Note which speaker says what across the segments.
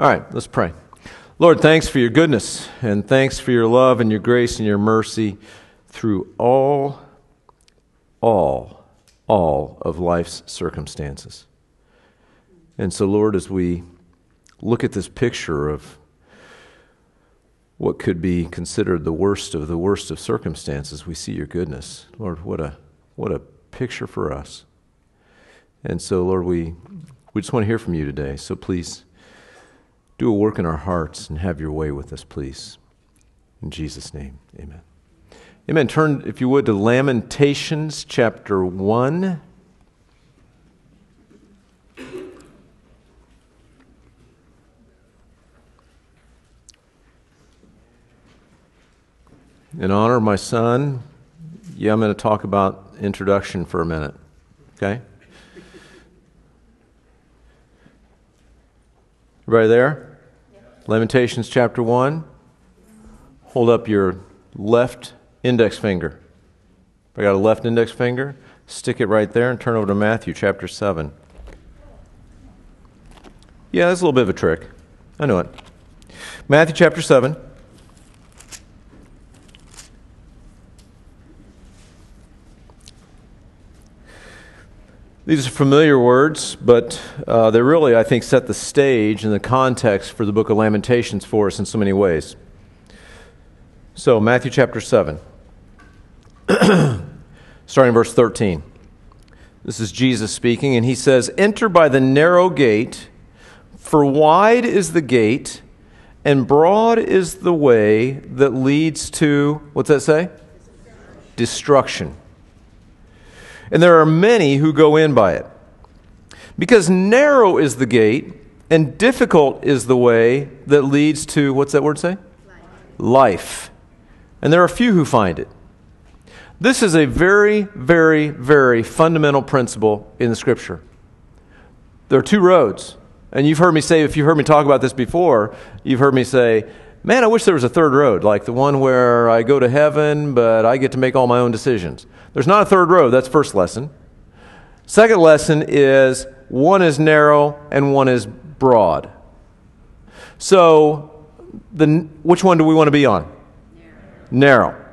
Speaker 1: All right, let's pray. Lord, thanks for your goodness and thanks for your love and your grace and your mercy through all, all, all of life's circumstances. And so, Lord, as we look at this picture of what could be considered the worst of the worst of circumstances, we see your goodness. Lord, what a, what a picture for us. And so, Lord, we, we just want to hear from you today. So please do a work in our hearts and have your way with us, please. In Jesus' name, amen. Amen. Turn, if you would, to Lamentations chapter 1. In honor of my son, yeah, I'm going to talk about introduction for a minute. Okay? Everybody there? Lamentations chapter 1. Hold up your left index finger. If I got a left index finger, stick it right there and turn over to Matthew chapter 7. Yeah, that's a little bit of a trick. I know it. Matthew chapter 7. These are familiar words, but uh, they really, I think, set the stage and the context for the book of Lamentations for us in so many ways. So, Matthew chapter 7, starting verse 13. This is Jesus speaking, and he says, Enter by the narrow gate, for wide is the gate, and broad is the way that leads to, what's that say? Destruction and there are many who go in by it. Because narrow is the gate, and difficult is the way that leads to, what's that word say? Life. Life. And there are few who find it. This is a very, very, very fundamental principle in the Scripture. There are two roads. And you've heard me say, if you've heard me talk about this before, you've heard me say, man, I wish there was a third road, like the one where I go to heaven, but I get to make all my own decisions. There's not a third road. That's first lesson. Second lesson is one is narrow and one is broad. So, the, which one do we want to be on? Narrow. narrow.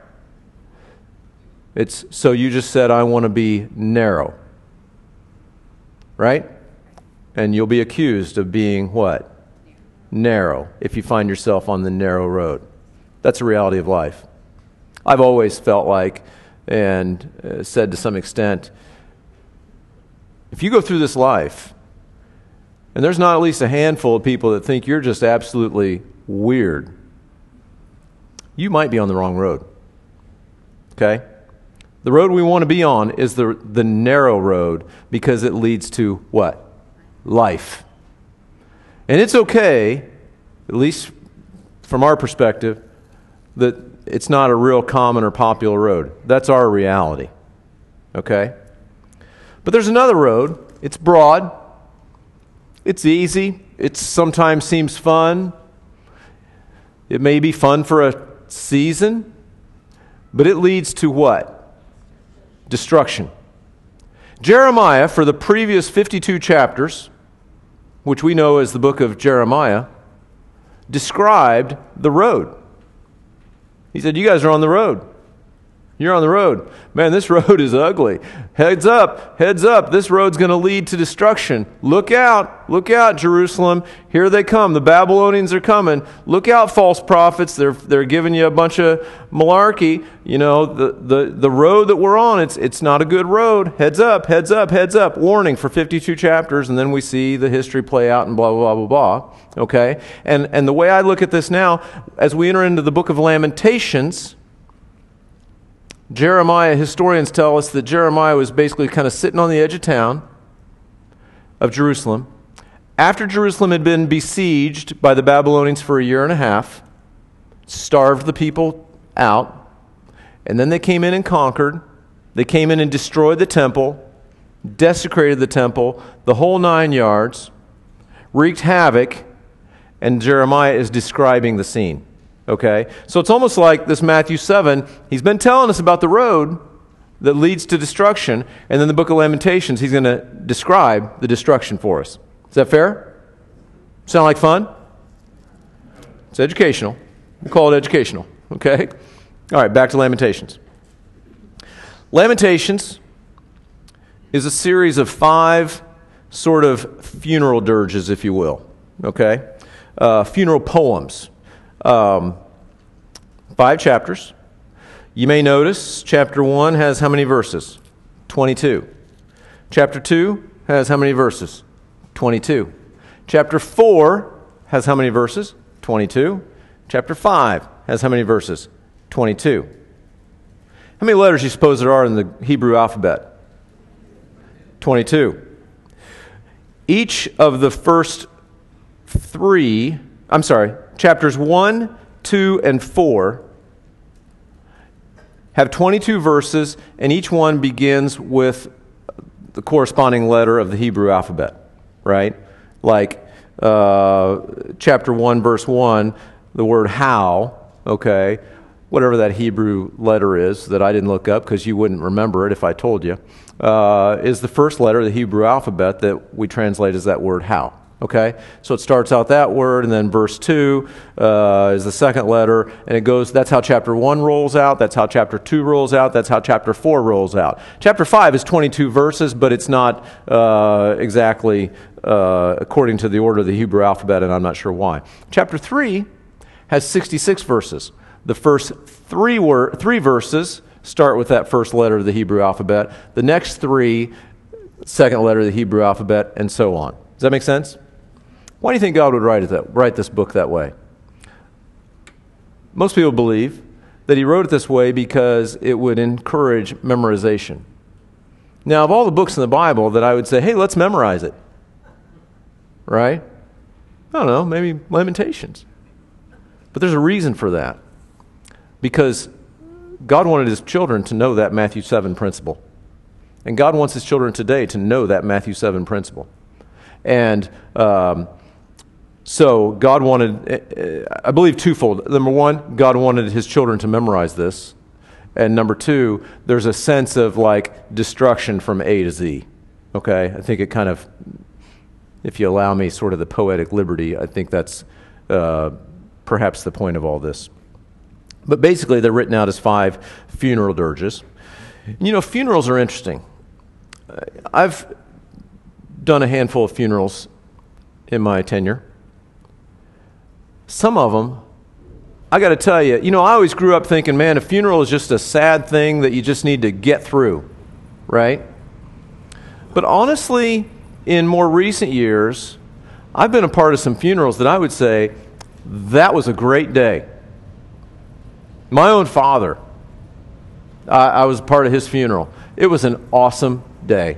Speaker 1: It's so you just said I want to be narrow. Right? And you'll be accused of being what? Narrow if you find yourself on the narrow road. That's a reality of life. I've always felt like and uh, said to some extent if you go through this life, and there's not at least a handful of people that think you're just absolutely weird, you might be on the wrong road. Okay? The road we want to be on is the, the narrow road because it leads to what? Life. And it's okay, at least from our perspective, that it's not a real common or popular road. That's our reality. Okay? But there's another road. It's broad. It's easy. It sometimes seems fun. It may be fun for a season, but it leads to what? Destruction. Jeremiah, for the previous 52 chapters, which we know as the book of Jeremiah, described the road. He said, You guys are on the road. You're on the road. Man, this road is ugly. Heads up, heads up. This road's going to lead to destruction. Look out, look out, Jerusalem. Here they come. The Babylonians are coming. Look out, false prophets. They're, they're giving you a bunch of malarkey. You know, the, the, the road that we're on, it's, it's not a good road. Heads up, heads up, heads up. Warning for 52 chapters, and then we see the history play out and blah, blah, blah, blah, blah. Okay? And, and the way I look at this now, as we enter into the book of Lamentations, Jeremiah, historians tell us that Jeremiah was basically kind of sitting on the edge of town of Jerusalem. After Jerusalem had been besieged by the Babylonians for a year and a half, starved the people out, and then they came in and conquered. They came in and destroyed the temple, desecrated the temple, the whole nine yards, wreaked havoc, and Jeremiah is describing the scene. Okay? So it's almost like this Matthew 7, he's been telling us about the road that leads to destruction, and then the book of Lamentations, he's going to describe the destruction for us. Is that fair? Sound like fun? It's educational. We call it educational, okay? All right, back to Lamentations. Lamentations is a series of five sort of funeral dirges, if you will, okay? Uh, funeral poems. Um, five chapters. You may notice chapter 1 has how many verses? 22. Chapter 2 has how many verses? 22. Chapter 4 has how many verses? 22. Chapter 5 has how many verses? 22. How many letters do you suppose there are in the Hebrew alphabet? 22. Each of the first three, I'm sorry, chapters 1, 2, and 4 have 22 verses, and each one begins with the corresponding letter of the Hebrew alphabet, right? Like uh, chapter 1, verse 1, the word how, okay, whatever that Hebrew letter is that I didn't look up because you wouldn't remember it if I told you, uh, is the first letter of the Hebrew alphabet that we translate as that word how. Okay? So it starts out that word, and then verse 2 uh, is the second letter, and it goes, that's how chapter 1 rolls out, that's how chapter 2 rolls out, that's how chapter 4 rolls out. Chapter 5 is 22 verses, but it's not uh, exactly uh, according to the order of the Hebrew alphabet, and I'm not sure why. Chapter 3 has 66 verses. The first three, three verses start with that first letter of the Hebrew alphabet, the next three, second letter of the Hebrew alphabet, and so on. Does that make sense? Why do you think God would write, that, write this book that way? Most people believe that he wrote it this way because it would encourage memorization. Now, of all the books in the Bible that I would say, hey, let's memorize it, right? I don't know, maybe Lamentations. But there's a reason for that. Because God wanted his children to know that Matthew 7 principle. And God wants his children today to know that Matthew 7 principle. And um, so God wanted, I believe, twofold. Number one, God wanted his children to memorize this. And number two, there's a sense of like destruction from A to Z. Okay? I think it kind of, if you allow me sort of the poetic liberty, I think that's uh, perhaps the point of all this. But basically, they're written out as five funeral dirges. You know, funerals are interesting. I've done a handful of funerals in my tenure. Some of them, I got to tell you, you know, I always grew up thinking, man, a funeral is just a sad thing that you just need to get through, right? But honestly, in more recent years, I've been a part of some funerals that I would say that was a great day. My own father, I, I was part of his funeral. It was an awesome day.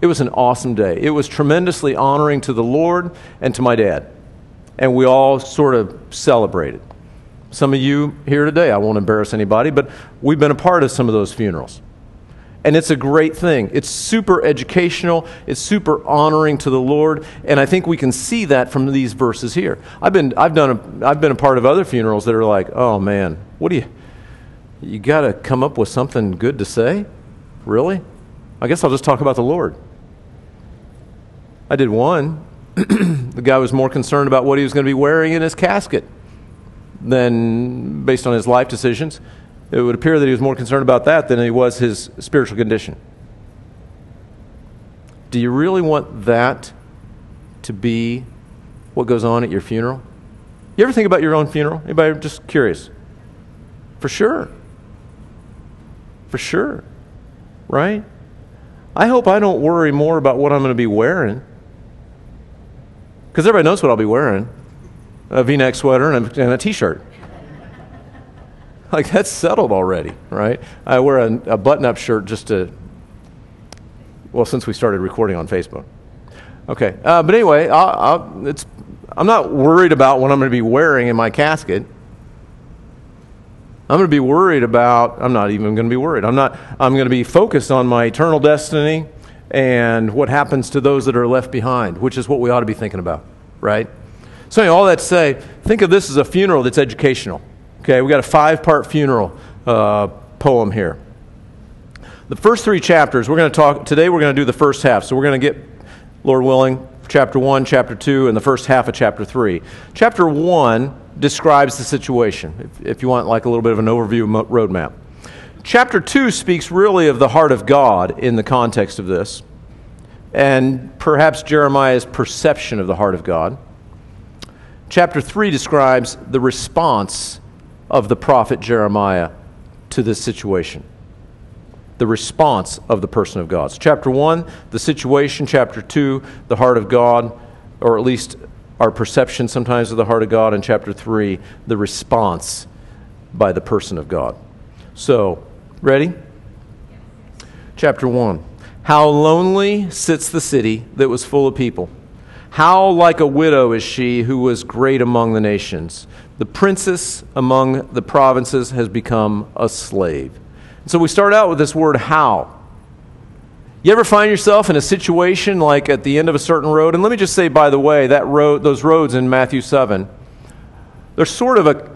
Speaker 1: It was an awesome day. It was tremendously honoring to the Lord and to my dad and we all sort of celebrated. Some of you here today, I won't embarrass anybody, but we've been a part of some of those funerals. And it's a great thing. It's super educational, it's super honoring to the Lord, and I think we can see that from these verses here. I've been, I've done a, I've been a part of other funerals that are like, oh man, what do you, you got to come up with something good to say? Really? I guess I'll just talk about the Lord. I did one the guy was more concerned about what he was going to be wearing in his casket than based on his life decisions. It would appear that he was more concerned about that than he was his spiritual condition. Do you really want that to be what goes on at your funeral? You ever think about your own funeral? Anybody just curious? For sure. For sure. Right? I hope I don't worry more about what I'm going to be wearing because everybody knows what I'll be wearing a v neck sweater and a, and a t shirt. Like, that's settled already, right? I wear a, a button up shirt just to, well, since we started recording on Facebook. Okay, uh, but anyway, I'll, I'll, it's, I'm not worried about what I'm going to be wearing in my casket. I'm going to be worried about, I'm not even going to be worried. I'm not, I'm going to be focused on my eternal destiny and what happens to those that are left behind, which is what we ought to be thinking about, right? So, anyway, all that to say, think of this as a funeral that's educational. Okay, we got a five part funeral uh, poem here. The first three chapters, we're going to talk, today we're going to do the first half. So, we're going to get, Lord willing, chapter 1, chapter 2, and the first half of chapter 3. Chapter 1 describes the situation, if, if you want like a little bit of an overview roadmap. Chapter 2 speaks really of the heart of God in the context of this, and perhaps Jeremiah's perception of the heart of God. Chapter 3 describes the response of the prophet Jeremiah to this situation. The response of the person of God. So, chapter 1, the situation. Chapter 2, the heart of God, or at least our perception sometimes of the heart of God. And chapter 3, the response by the person of God. So, Ready? Chapter 1. How lonely sits the city that was full of people. How like a widow is she who was great among the nations. The princess among the provinces has become a slave. so we start out with this word how. You ever find yourself in a situation like at the end of a certain road? And let me just say, by the way, that road, those roads in Matthew 7, they're sort of a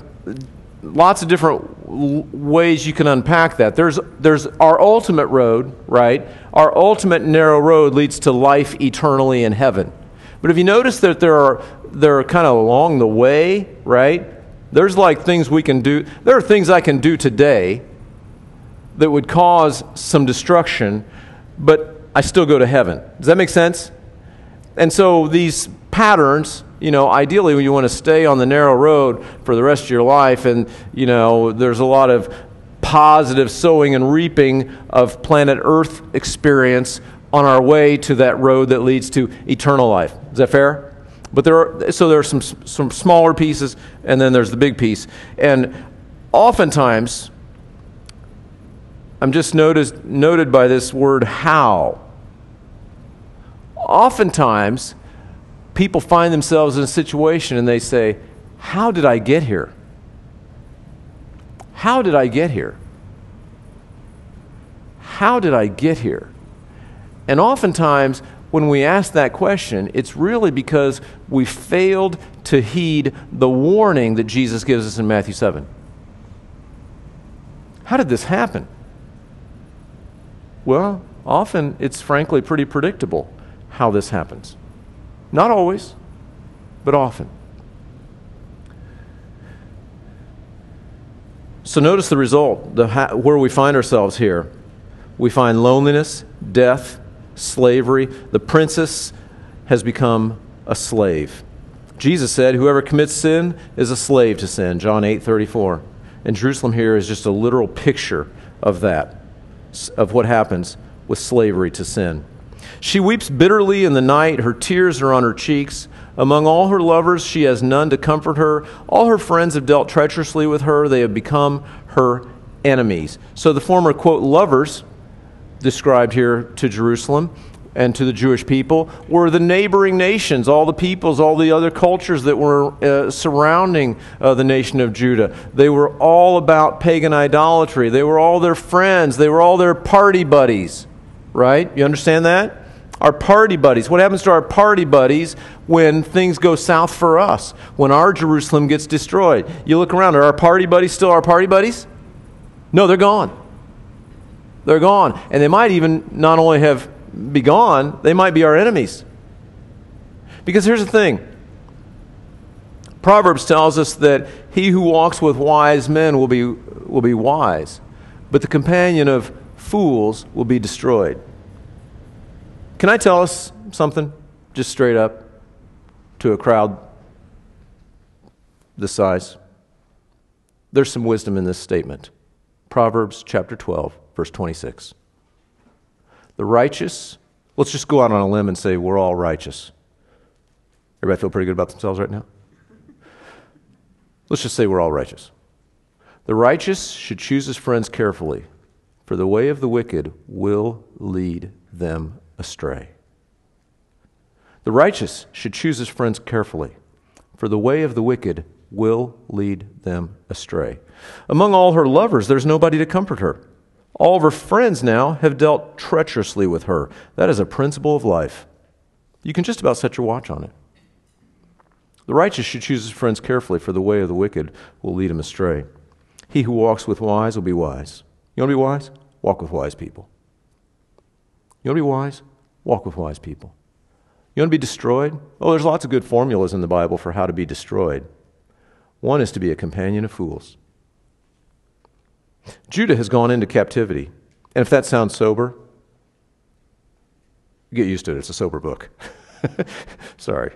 Speaker 1: lots of different ways you can unpack that. There's, there's our ultimate road, right? Our ultimate narrow road leads to life eternally in heaven. But if you notice that there are, there are kind of along the way, right? There's like things we can do. There are things I can do today that would cause some destruction, but I still go to heaven. Does that make sense? And so these patterns you know, ideally, you want to stay on the narrow road for the rest of your life, and, you know, there's a lot of positive sowing and reaping of planet Earth experience on our way to that road that leads to eternal life. Is that fair? But there are, so there are some, some smaller pieces, and then there's the big piece. And oftentimes, I'm just noticed, noted by this word how. Oftentimes, people find themselves in a situation and they say, How did I get here? How did I get here? How did I get here? And oftentimes, when we ask that question, it's really because we failed to heed the warning that Jesus gives us in Matthew 7. How did this happen? Well, often it's frankly pretty predictable how this happens. Not always, but often. So notice the result, the, where we find ourselves here. We find loneliness, death, slavery. The princess has become a slave. Jesus said, Whoever commits sin is a slave to sin, John 8 34. And Jerusalem here is just a literal picture of that, of what happens with slavery to sin. She weeps bitterly in the night, her tears are on her cheeks. Among all her lovers, she has none to comfort her. All her friends have dealt treacherously with her, they have become her enemies. So the former, quote, lovers described here to Jerusalem and to the Jewish people were the neighboring nations, all the peoples, all the other cultures that were uh, surrounding uh, the nation of Judah. They were all about pagan idolatry. They were all their friends. They were all their party buddies, right? You understand that? Our party buddies. What happens to our party buddies when things go south for us? When our Jerusalem gets destroyed? You look around, are our party buddies still our party buddies? No, they're gone. They're gone. And they might even not only have be gone, they might be our enemies. Because here's the thing Proverbs tells us that he who walks with wise men will be, will be wise, but the companion of fools will be destroyed. Can I tell us something, just straight up, to a crowd this size? There's some wisdom in this statement. Proverbs chapter 12, verse 26. The righteous, let's just go out on a limb and say we're all righteous. Everybody feel pretty good about themselves right now? Let's just say we're all righteous. The righteous should choose his friends carefully, for the way of the wicked will lead them astray. The righteous should choose his friends carefully, for the way of the wicked will lead them astray. Among all her lovers, there's nobody to comfort her. All of her friends now have dealt treacherously with her. That is a principle of life. You can just about set your watch on it. The righteous should choose his friends carefully, for the way of the wicked will lead him astray. He who walks with wise will be wise. You want to be wise? Walk with wise people. You want to be wise? Walk with wise people. You want to be destroyed? Oh, there's lots of good formulas in the Bible for how to be destroyed. One is to be a companion of fools. Judah has gone into captivity. And if that sounds sober, get used to it. It's a sober book. Sorry.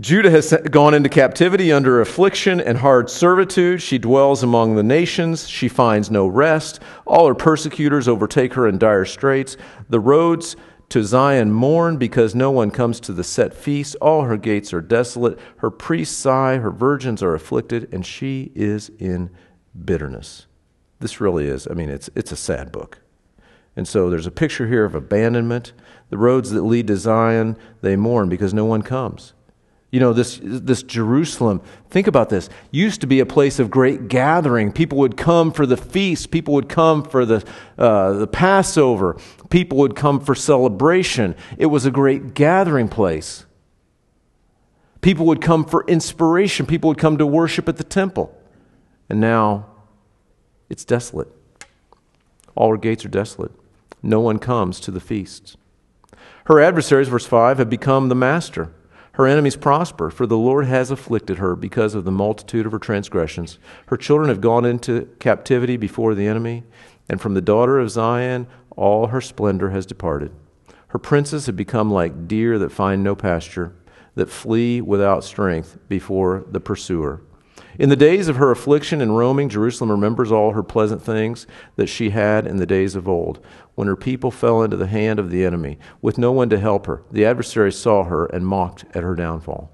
Speaker 1: Judah has gone into captivity under affliction and hard servitude. She dwells among the nations. She finds no rest. All her persecutors overtake her in dire straits. The roads to Zion mourn because no one comes to the set feast. All her gates are desolate. Her priests sigh. Her virgins are afflicted, and she is in bitterness. This really is, I mean, it's, it's a sad book. And so there's a picture here of abandonment. The roads that lead to Zion, they mourn because no one comes. You know, this, this Jerusalem, think about this, used to be a place of great gathering. People would come for the feast, people would come for the, uh, the Passover, people would come for celebration. It was a great gathering place. People would come for inspiration, people would come to worship at the temple. And now it's desolate. All her gates are desolate. No one comes to the feasts. Her adversaries, verse 5, have become the master. Her enemies prosper, for the Lord has afflicted her because of the multitude of her transgressions. Her children have gone into captivity before the enemy, and from the daughter of Zion all her splendor has departed. Her princes have become like deer that find no pasture, that flee without strength before the pursuer. In the days of her affliction and roaming, Jerusalem remembers all her pleasant things that she had in the days of old, when her people fell into the hand of the enemy, with no one to help her. The adversary saw her and mocked at her downfall.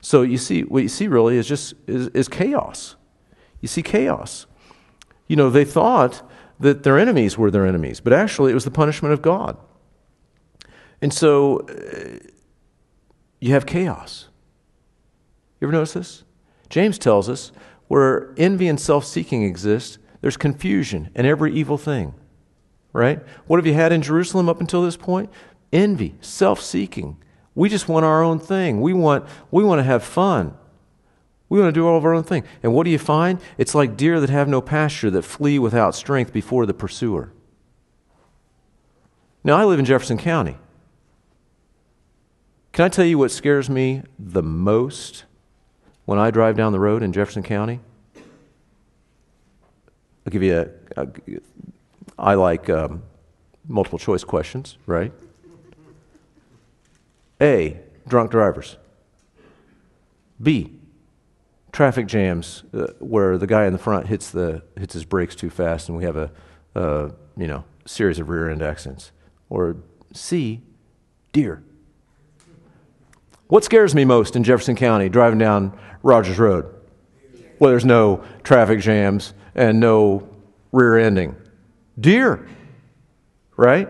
Speaker 1: So you see, what you see really is just is, is chaos. You see chaos. You know, they thought that their enemies were their enemies, but actually it was the punishment of God. And so uh, you have chaos. You ever notice this? James tells us where envy and self seeking exist, there's confusion and every evil thing. Right? What have you had in Jerusalem up until this point? Envy, self seeking. We just want our own thing. We want, we want to have fun. We want to do all of our own thing. And what do you find? It's like deer that have no pasture, that flee without strength before the pursuer. Now, I live in Jefferson County. Can I tell you what scares me the most when I drive down the road in Jefferson County, I'll give you a. a I like um, multiple choice questions, right? A, drunk drivers. B, traffic jams uh, where the guy in the front hits, the, hits his brakes too fast and we have a, you know, series of rear end accidents. Or C, deer. What scares me most in Jefferson County driving down Rogers Road, where there's no traffic jams and no rear ending. Deer, right?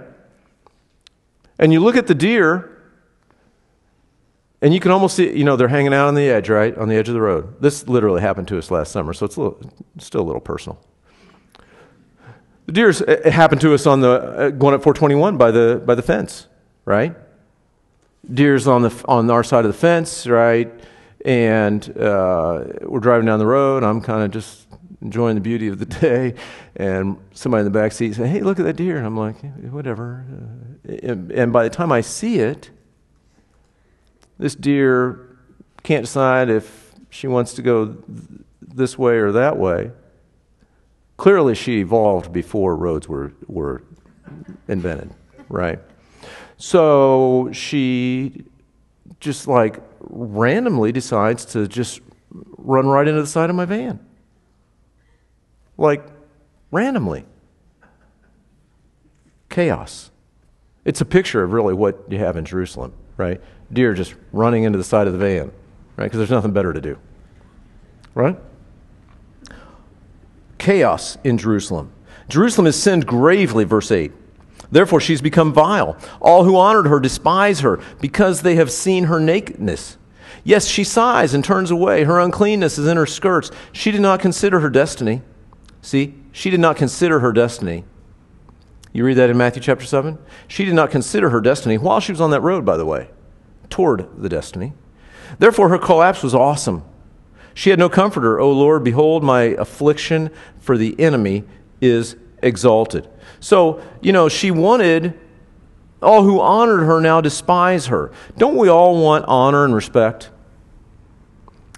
Speaker 1: And you look at the deer, and you can almost see, you know, they're hanging out on the edge, right? On the edge of the road. This literally happened to us last summer, so it's a little, still a little personal. The deer it happened to us on the uh, going up 421 by the by the fence, right? Deer's on the on our side of the fence, right? And uh, we're driving down the road. I'm kind of just enjoying the beauty of the day, and somebody in the back seat said, "Hey, look at that deer." And I'm like, "Whatever." Uh, and, and by the time I see it, this deer can't decide if she wants to go this way or that way. Clearly, she evolved before roads were were invented, right? So she just like randomly decides to just run right into the side of my van. Like, randomly. Chaos. It's a picture of really what you have in Jerusalem, right? Deer just running into the side of the van, right? Because there's nothing better to do, right? Chaos in Jerusalem. Jerusalem has sinned gravely, verse 8. Therefore, she's become vile. All who honored her despise her because they have seen her nakedness. Yes, she sighs and turns away. Her uncleanness is in her skirts. She did not consider her destiny. See, she did not consider her destiny. You read that in Matthew chapter 7? She did not consider her destiny while she was on that road, by the way, toward the destiny. Therefore, her collapse was awesome. She had no comforter. O Lord, behold, my affliction for the enemy is exalted. So, you know, she wanted All who honored her now despise her. Don't we all want honor and respect?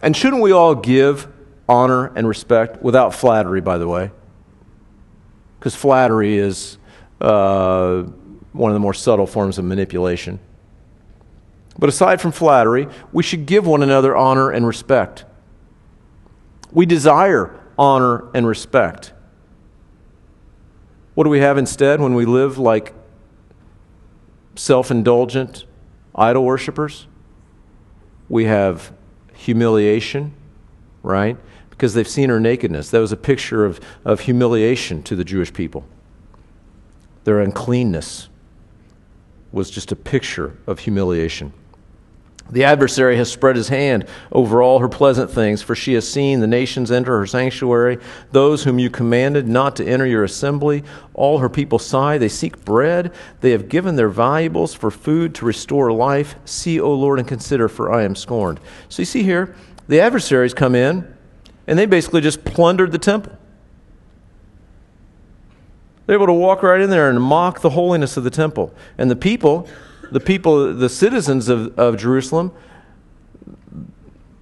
Speaker 1: And shouldn't we all give honor and respect without flattery, by the way? Because flattery is uh, one of the more subtle forms of manipulation. But aside from flattery, we should give one another honor and respect. We desire honor and respect. What do we have instead when we live like self indulgent idol worshippers? We have humiliation, right? Because they've seen her nakedness. That was a picture of, of humiliation to the Jewish people. Their uncleanness was just a picture of humiliation. The adversary has spread his hand over all her pleasant things, for she has seen the nations enter her sanctuary, those whom you commanded not to enter your assembly. All her people sigh, they seek bread. They have given their valuables for food to restore life. See, O Lord, and consider, for I am scorned. So you see here, the adversaries come in, and they basically just plundered the temple. They're able to walk right in there and mock the holiness of the temple. And the people the people, the citizens of, of Jerusalem,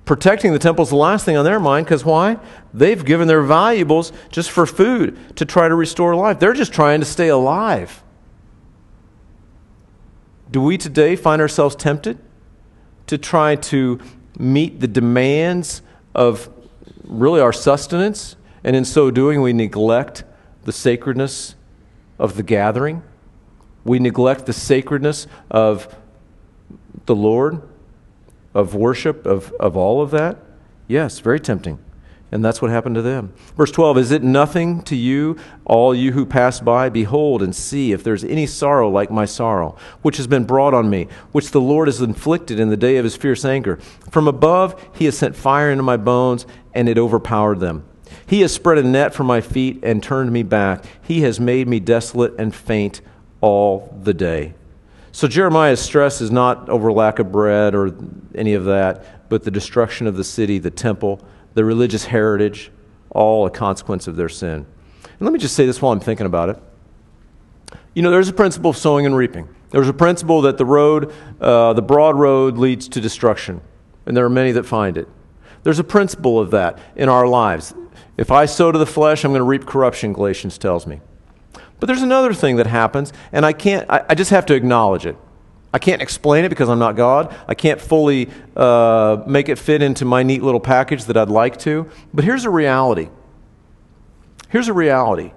Speaker 1: protecting the temple is the last thing on their mind because why? They've given their valuables just for food to try to restore life. They're just trying to stay alive. Do we today find ourselves tempted to try to meet the demands of really our sustenance? And in so doing, we neglect the sacredness of the gathering? We neglect the sacredness of the Lord, of worship, of, of all of that. Yes, very tempting. And that's what happened to them. Verse 12 Is it nothing to you, all you who pass by? Behold and see if there's any sorrow like my sorrow, which has been brought on me, which the Lord has inflicted in the day of his fierce anger. From above he has sent fire into my bones, and it overpowered them. He has spread a net for my feet and turned me back. He has made me desolate and faint all the day. So Jeremiah's stress is not over lack of bread or any of that, but the destruction of the city, the temple, the religious heritage, all a consequence of their sin. And let me just say this while I'm thinking about it. You know, there's a principle of sowing and reaping. There's a principle that the road, uh, the broad road, leads to destruction, and there are many that find it. There's a principle of that in our lives. If I sow to the flesh, I'm going to reap corruption, Galatians tells me. But there's another thing that happens, and I can't, I, I just have to acknowledge it. I can't explain it because I'm not God. I can't fully uh, make it fit into my neat little package that I'd like to. But here's a reality. Here's a reality.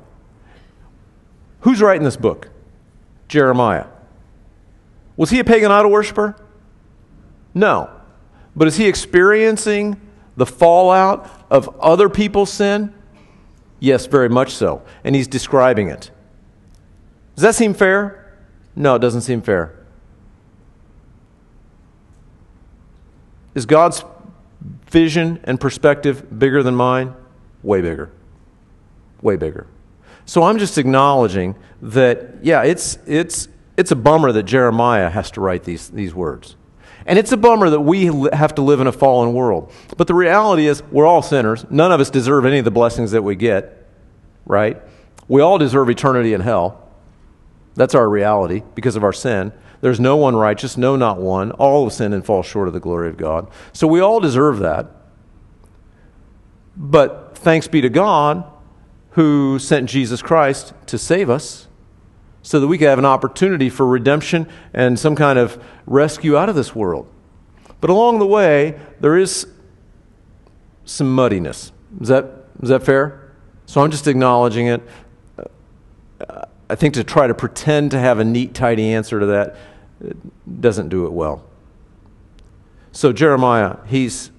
Speaker 1: Who's writing this book? Jeremiah. Was he a pagan idol worshiper? No. But is he experiencing the fallout of other people's sin? Yes, very much so. And he's describing it. Does that seem fair? No, it doesn't seem fair. Is God's vision and perspective bigger than mine? Way bigger. Way bigger. So I'm just acknowledging that, yeah, it's, it's, it's a bummer that Jeremiah has to write these, these words. And it's a bummer that we have to live in a fallen world. But the reality is, we're all sinners. None of us deserve any of the blessings that we get, right? We all deserve eternity in hell. That's our reality because of our sin. There's no one righteous, no, not one. All have sinned and fall short of the glory of God. So we all deserve that. But thanks be to God who sent Jesus Christ to save us so that we could have an opportunity for redemption and some kind of rescue out of this world. But along the way, there is some muddiness. Is that, is that fair? So I'm just acknowledging it. I think to try to pretend to have a neat, tidy answer to that doesn't do it well. So Jeremiah, he's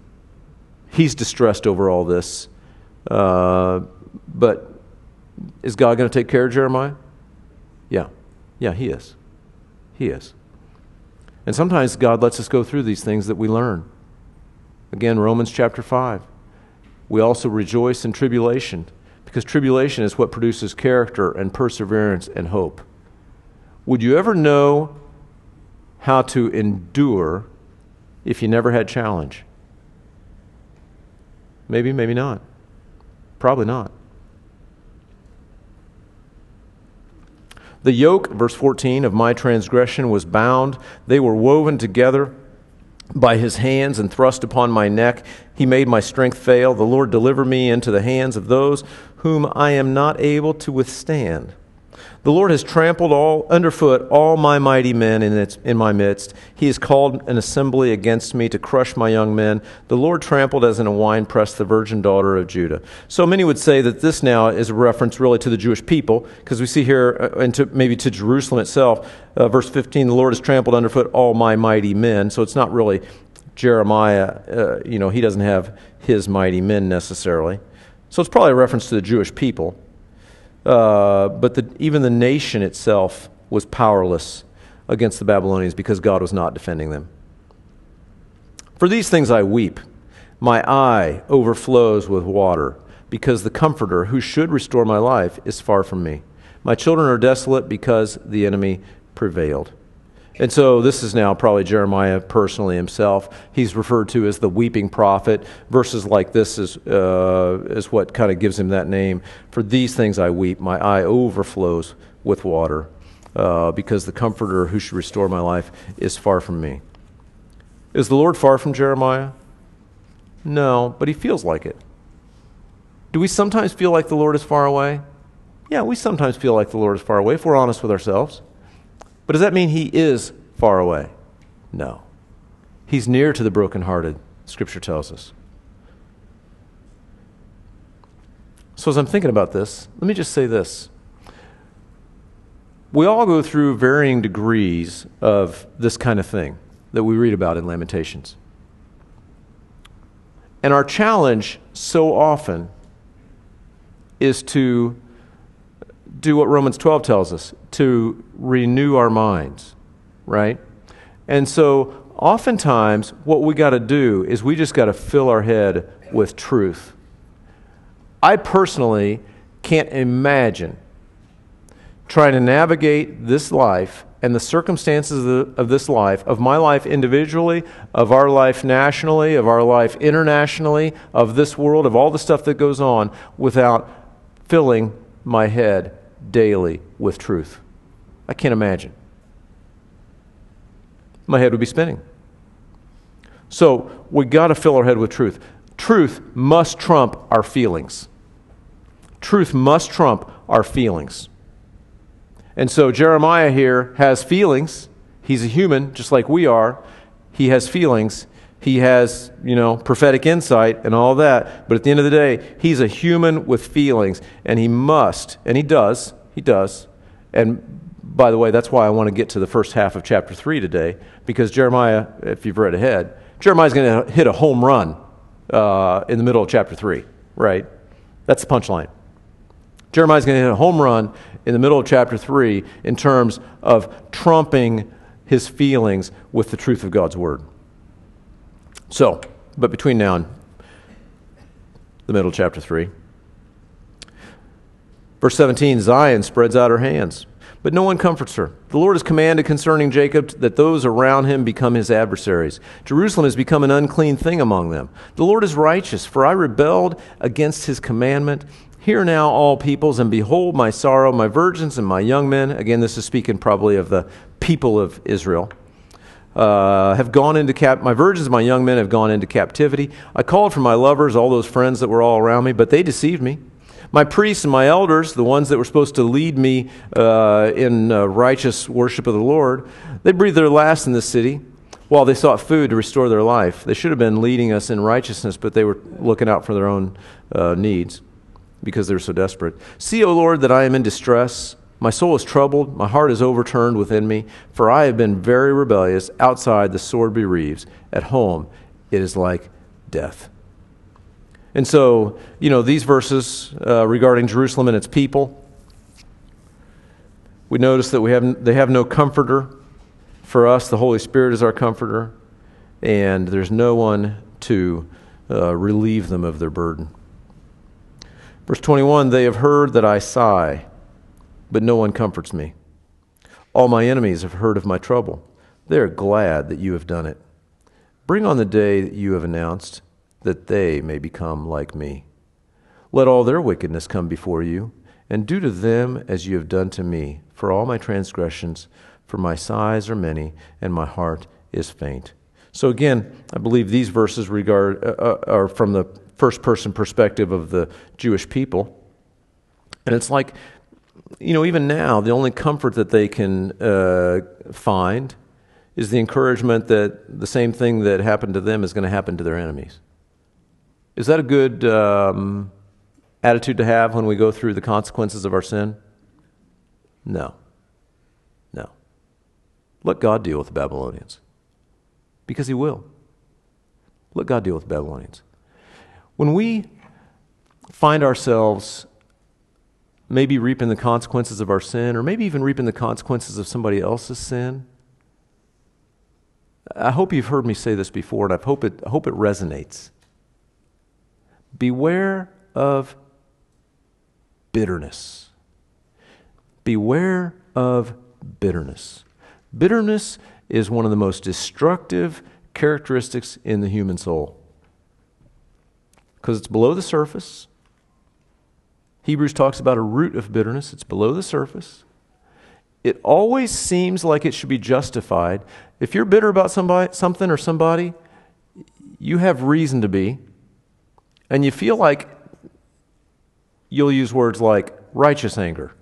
Speaker 1: he's distressed over all this, uh, but is God going to take care of Jeremiah? Yeah, yeah, he is. He is. And sometimes God lets us go through these things that we learn. Again, Romans chapter 5. We also rejoice in tribulation because tribulation is what produces character and perseverance and hope. Would you ever know how to endure if you never had challenge? Maybe, maybe not. Probably not. The yoke, verse 14, of my transgression was bound. They were woven together by his hands and thrust upon my neck. He made my strength fail. The Lord deliver me into the hands of those whom I am not able to withstand. The Lord has trampled all underfoot all my mighty men in, its, in my midst. He has called an assembly against me to crush my young men. The Lord trampled as in a winepress the virgin daughter of Judah. So many would say that this now is a reference really to the Jewish people, because we see here, uh, and to, maybe to Jerusalem itself, uh, verse 15, the Lord has trampled underfoot all my mighty men. So it's not really Jeremiah, uh, you know, he doesn't have his mighty men necessarily. So it's probably a reference to the Jewish people. Uh, but the, even the nation itself was powerless against the Babylonians because God was not defending them. For these things I weep. My eye overflows with water because the Comforter who should restore my life is far from me. My children are desolate because the enemy prevailed. And so this is now probably Jeremiah personally himself. He's referred to as the weeping prophet. Verses like this is, uh, is what kind of gives him that name. For these things I weep. My eye overflows with water uh, because the comforter who should restore my life is far from me. Is the Lord far from Jeremiah? No, but he feels like it. Do we sometimes feel like the Lord is far away? Yeah, we sometimes feel like the Lord is far away if we're honest with ourselves. But does that mean he is far away? No. He's near to the brokenhearted, Scripture tells us. So, as I'm thinking about this, let me just say this. We all go through varying degrees of this kind of thing that we read about in Lamentations. And our challenge so often is to do what Romans 12 tells us to renew our minds, right? And so, oftentimes, what we got to do is we just got to fill our head with truth. I personally can't imagine trying to navigate this life and the circumstances of, of this life, of my life individually, of our life nationally, of our life internationally, of this world, of all the stuff that goes on, without filling my head daily with truth. I can't imagine. My head would be spinning. So we got to fill our head with truth. Truth must trump our feelings. Truth must trump our feelings. And so Jeremiah here has feelings. He's a human, just like we are. He has feelings. He has, you know, prophetic insight and all that. But at the end of the day, he's a human with feelings. And he must, and he does, he does. And by the way, that's why I want to get to the first half of chapter 3 today, because Jeremiah, if you've read ahead, Jeremiah's going to hit a home run uh, in the middle of chapter 3, right? That's the punchline. Jeremiah's going to hit a home run in the middle of chapter 3 in terms of trumping his feelings with the truth of God's word. So, but between now and the middle of chapter 3, Verse 17 Zion spreads out her hands, but no one comforts her. The Lord has commanded concerning Jacob that those around him become his adversaries. Jerusalem has become an unclean thing among them. The Lord is righteous, for I rebelled against his commandment. Hear now, all peoples, and behold my sorrow, my virgins and my young men. Again, this is speaking probably of the people of Israel. Uh, have gone into cap. My virgins, my young men have gone into captivity. I called for my lovers, all those friends that were all around me, but they deceived me. My priests and my elders, the ones that were supposed to lead me uh, in uh, righteous worship of the Lord, they breathed their last in this city while they sought food to restore their life. They should have been leading us in righteousness, but they were looking out for their own uh, needs because they were so desperate. See, O Lord, that I am in distress. My soul is troubled, my heart is overturned within me, for I have been very rebellious. Outside, the sword bereaves. At home, it is like death. And so, you know, these verses uh, regarding Jerusalem and its people, we notice that we have, they have no comforter. For us, the Holy Spirit is our comforter, and there's no one to uh, relieve them of their burden. Verse 21 They have heard that I sigh, but no one comforts me. All my enemies have heard of my trouble. They are glad that you have done it. Bring on the day that you have announced that they may become like me. Let all their wickedness come before you, and do to them as you have done to me, for all my transgressions, for my sighs are many, and my heart is faint. So again, I believe these verses regard, uh, uh, are from the first person perspective of the Jewish people. And it's like, you know, even now, the only comfort that they can uh, find is the encouragement that the same thing that happened to them is going to happen to their enemies. Is that a good um, attitude to have when we go through the consequences of our sin? No. No. Let God deal with the Babylonians because He will. Let God deal with the Babylonians. When we find ourselves maybe reaping the consequences of our sin, or maybe even reaping the consequences of somebody else's sin, I hope you've heard me say this before, and I hope it, I hope it resonates. Beware of bitterness. Beware of bitterness. Bitterness is one of the most destructive characteristics in the human soul because it's below the surface. Hebrews talks about a root of bitterness, it's below the surface. It always seems like it should be justified. If you're bitter about somebody, something or somebody, you have reason to be, and you feel like you'll use words like righteous anger.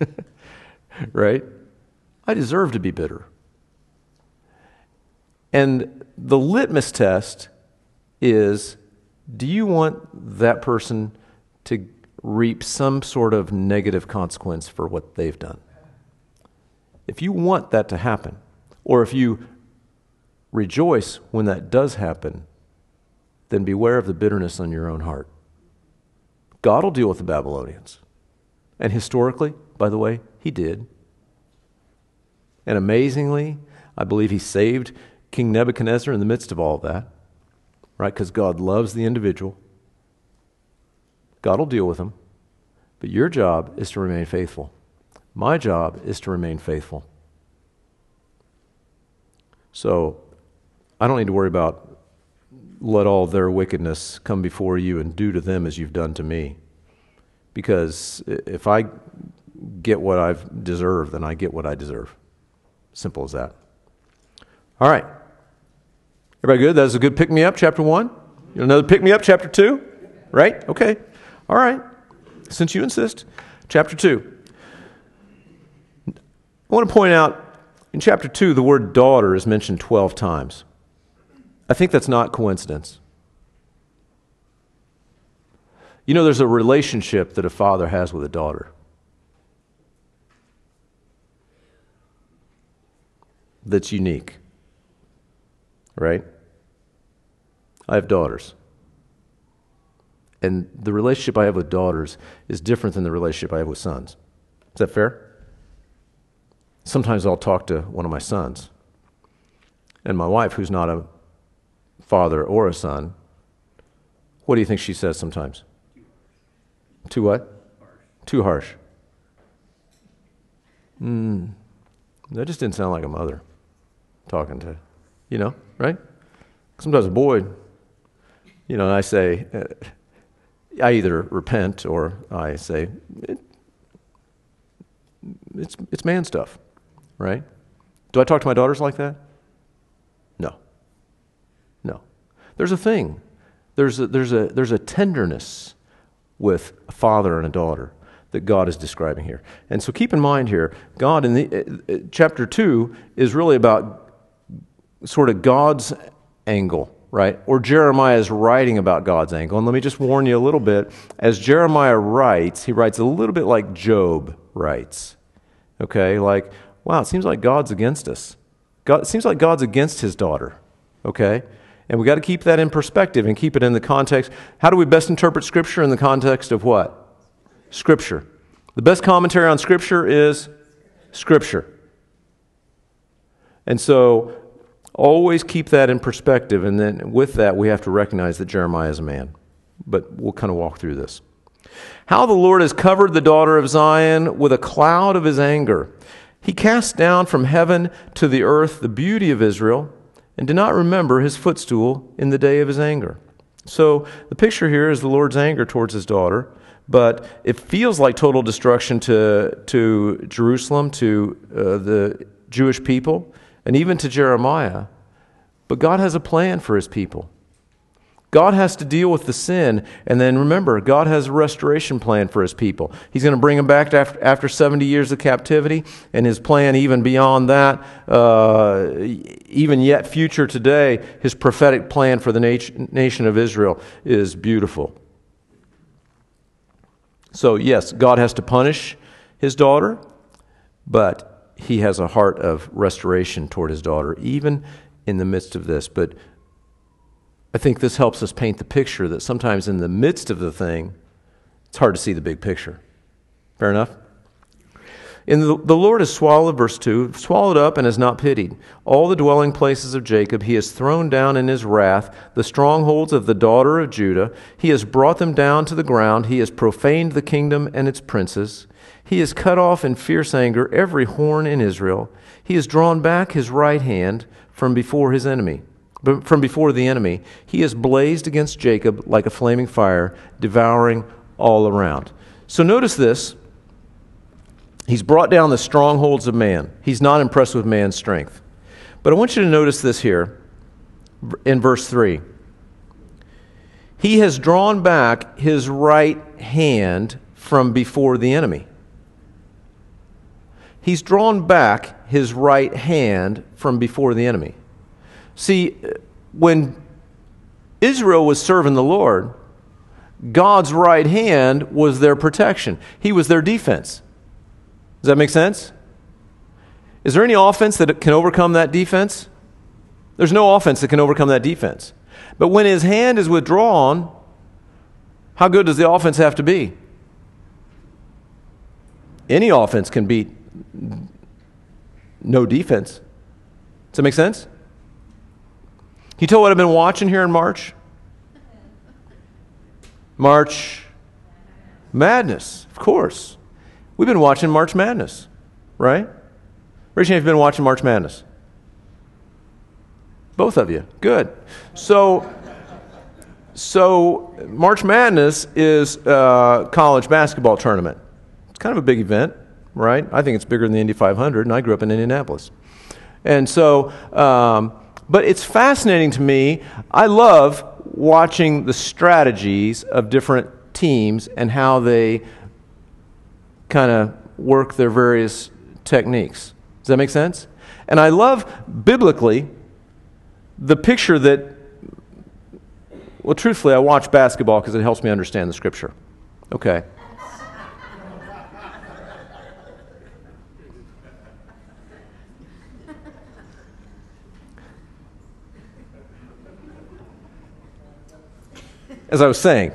Speaker 1: right? I deserve to be bitter. And the litmus test is do you want that person to reap some sort of negative consequence for what they've done? If you want that to happen, or if you rejoice when that does happen, then beware of the bitterness on your own heart. God will deal with the Babylonians. And historically, by the way, he did. And amazingly, I believe he saved King Nebuchadnezzar in the midst of all of that right? Because God loves the individual. God will deal with them. But your job is to remain faithful. My job is to remain faithful. So I don't need to worry about let all their wickedness come before you and do to them as you've done to me. Because if I get what I've deserved, then I get what I deserve. Simple as that. All right. Everybody good? That was a good pick me up, chapter one. You another pick me up, chapter two? Right? Okay. All right. Since you insist, chapter two. I want to point out in chapter two, the word daughter is mentioned 12 times. I think that's not coincidence. You know, there's a relationship that a father has with a daughter. That's unique, right? I have daughters. And the relationship I have with daughters is different than the relationship I have with sons. Is that fair? Sometimes I'll talk to one of my sons. And my wife, who's not a father or a son, what do you think she says sometimes? Too what? Harsh. Too harsh. Hmm. That just didn't sound like a mother talking to, you know, right? Sometimes a boy you know, and I say, uh, I either repent or I say, it, it's, it's man stuff, right? Do I talk to my daughters like that? No. No. There's a thing. There's a, there's a, there's a tenderness with a father and a daughter that God is describing here. And so keep in mind here, God in the uh, uh chapter 2 is really about sort of God's angle right? Or Jeremiah is writing about God's angle. And let me just warn you a little bit. As Jeremiah writes, he writes a little bit like Job writes. Okay? Like, wow, it seems like God's against us. God, it seems like God's against his daughter. Okay? And we got to keep that in perspective and keep it in the context. How do we best interpret Scripture in the context of what? Scripture. The best commentary on Scripture is Scripture. And so Always keep that in perspective, and then with that, we have to recognize that Jeremiah is a man. But we'll kind of walk through this. How the Lord has covered the daughter of Zion with a cloud of his anger. He cast down from heaven to the earth the beauty of Israel and did not remember his footstool in the day of his anger. So the picture here is the Lord's anger towards his daughter, But it feels like total destruction to, to Jerusalem, to uh, the Jewish people, and even to Jeremiah. But God has a plan for his people. God has to deal with the sin. And then remember, God has a restoration plan for his people. He's going to bring them back after, after 70 years of captivity. And his plan, even beyond that, uh, even yet future today, his prophetic plan for the nat- nation of Israel is beautiful. So, yes, God has to punish his daughter, but he has a heart of restoration toward his daughter, even in the midst of this. But I think this helps us paint the picture that sometimes in the midst of the thing, it's hard to see the big picture. Fair enough? In the, the Lord has swallowed, verse 2, swallowed up and has not pitied. All the dwelling places of Jacob he has thrown down in his wrath, the strongholds of the daughter of Judah. He has brought them down to the ground. He has profaned the kingdom and its princes. He has cut off in fierce anger every horn in Israel. He has drawn back his right hand from before his enemy from before the enemy. He has blazed against Jacob like a flaming fire, devouring all around. So notice this. He's brought down the strongholds of man. He's not impressed with man's strength. But I want you to notice this here in verse 3. He has drawn back his right hand from before the enemy. He's drawn back his right hand from before the enemy. See, when Israel was serving the Lord, God's right hand was their protection, He was their defense. Does that make sense? Is there any offense that can overcome that defense? There's no offense that can overcome that defense. But when his hand is withdrawn, how good does the offense have to be? Any offense can beat no defense. Does that make sense? You tell what I've been watching here in March? March Madness, of course. We've been watching March Madness, right? Hand if you've been watching March Madness. Both of you. Good. So, so March Madness is a college basketball tournament. It's kind of a big event, right? I think it's bigger than the Indy 500, and I grew up in Indianapolis. And so, um, but it's fascinating to me. I love watching the strategies of different teams and how they kind of work their various techniques. Does that make sense? And I love biblically the picture that, well, truthfully, I watch basketball because it helps me understand the scripture. Okay. As I was saying,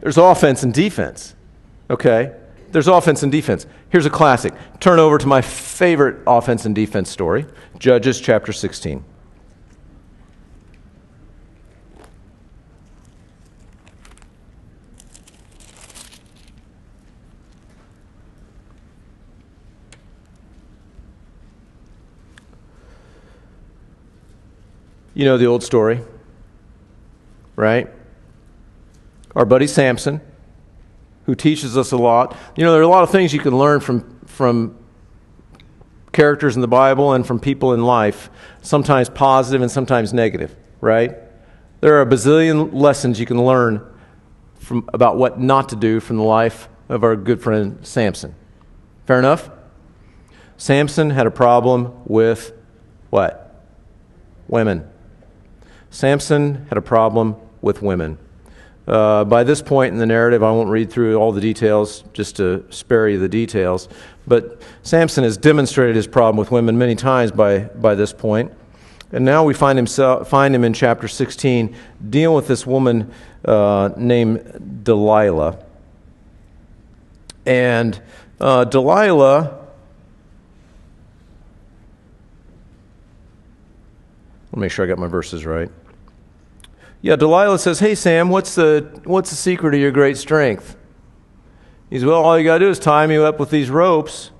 Speaker 1: there's offense and defense. Okay? There's offense and defense. Here's a classic. Turn over to my favorite offense and defense story Judges chapter 16. You know the old story right? Our buddy Samson, who teaches us a lot. You know, there are a lot of things you can learn from, from characters in the Bible and from people in life, sometimes positive and sometimes negative, right? There are a bazillion lessons you can learn from, about what not to do from the life of our good friend Samson. Fair enough? Samson had a problem with what? Women. Samson had a problem with women. Uh, by this point in the narrative, I won't read through all the details just to spare you the details, but Samson has demonstrated his problem with women many times by, by this point. And now we find, himself, find him in chapter 16 dealing with this woman uh, named Delilah. And uh, Delilah, let me make sure I got my verses right. Yeah, Delilah says, Hey, Sam, what's the, what's the secret of your great strength? He says, Well, all you got to do is tie me up with these ropes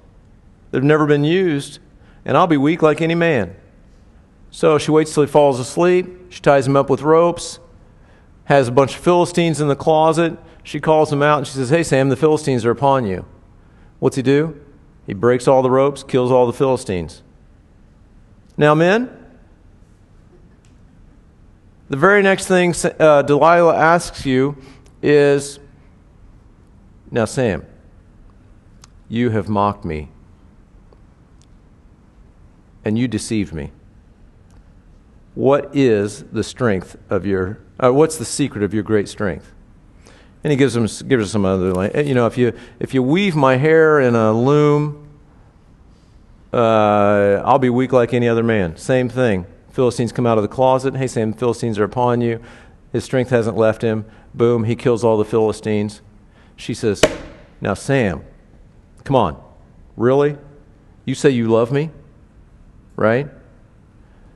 Speaker 1: that have never been used, and I'll be weak like any man. So she waits till he falls asleep. She ties him up with ropes, has a bunch of Philistines in the closet. She calls him out and she says, Hey, Sam, the Philistines are upon you. What's he do? He breaks all the ropes, kills all the Philistines. Now, men, the very next thing uh, Delilah asks you is Now, Sam, you have mocked me and you deceived me. What is the strength of your, uh, what's the secret of your great strength? And he gives them gives us some other. You know, if you if you weave my hair in a loom, uh, I'll be weak like any other man. Same thing. Philistines come out of the closet. Hey, Sam, Philistines are upon you. His strength hasn't left him. Boom, he kills all the Philistines. She says, Now, Sam, come on. Really? You say you love me? Right?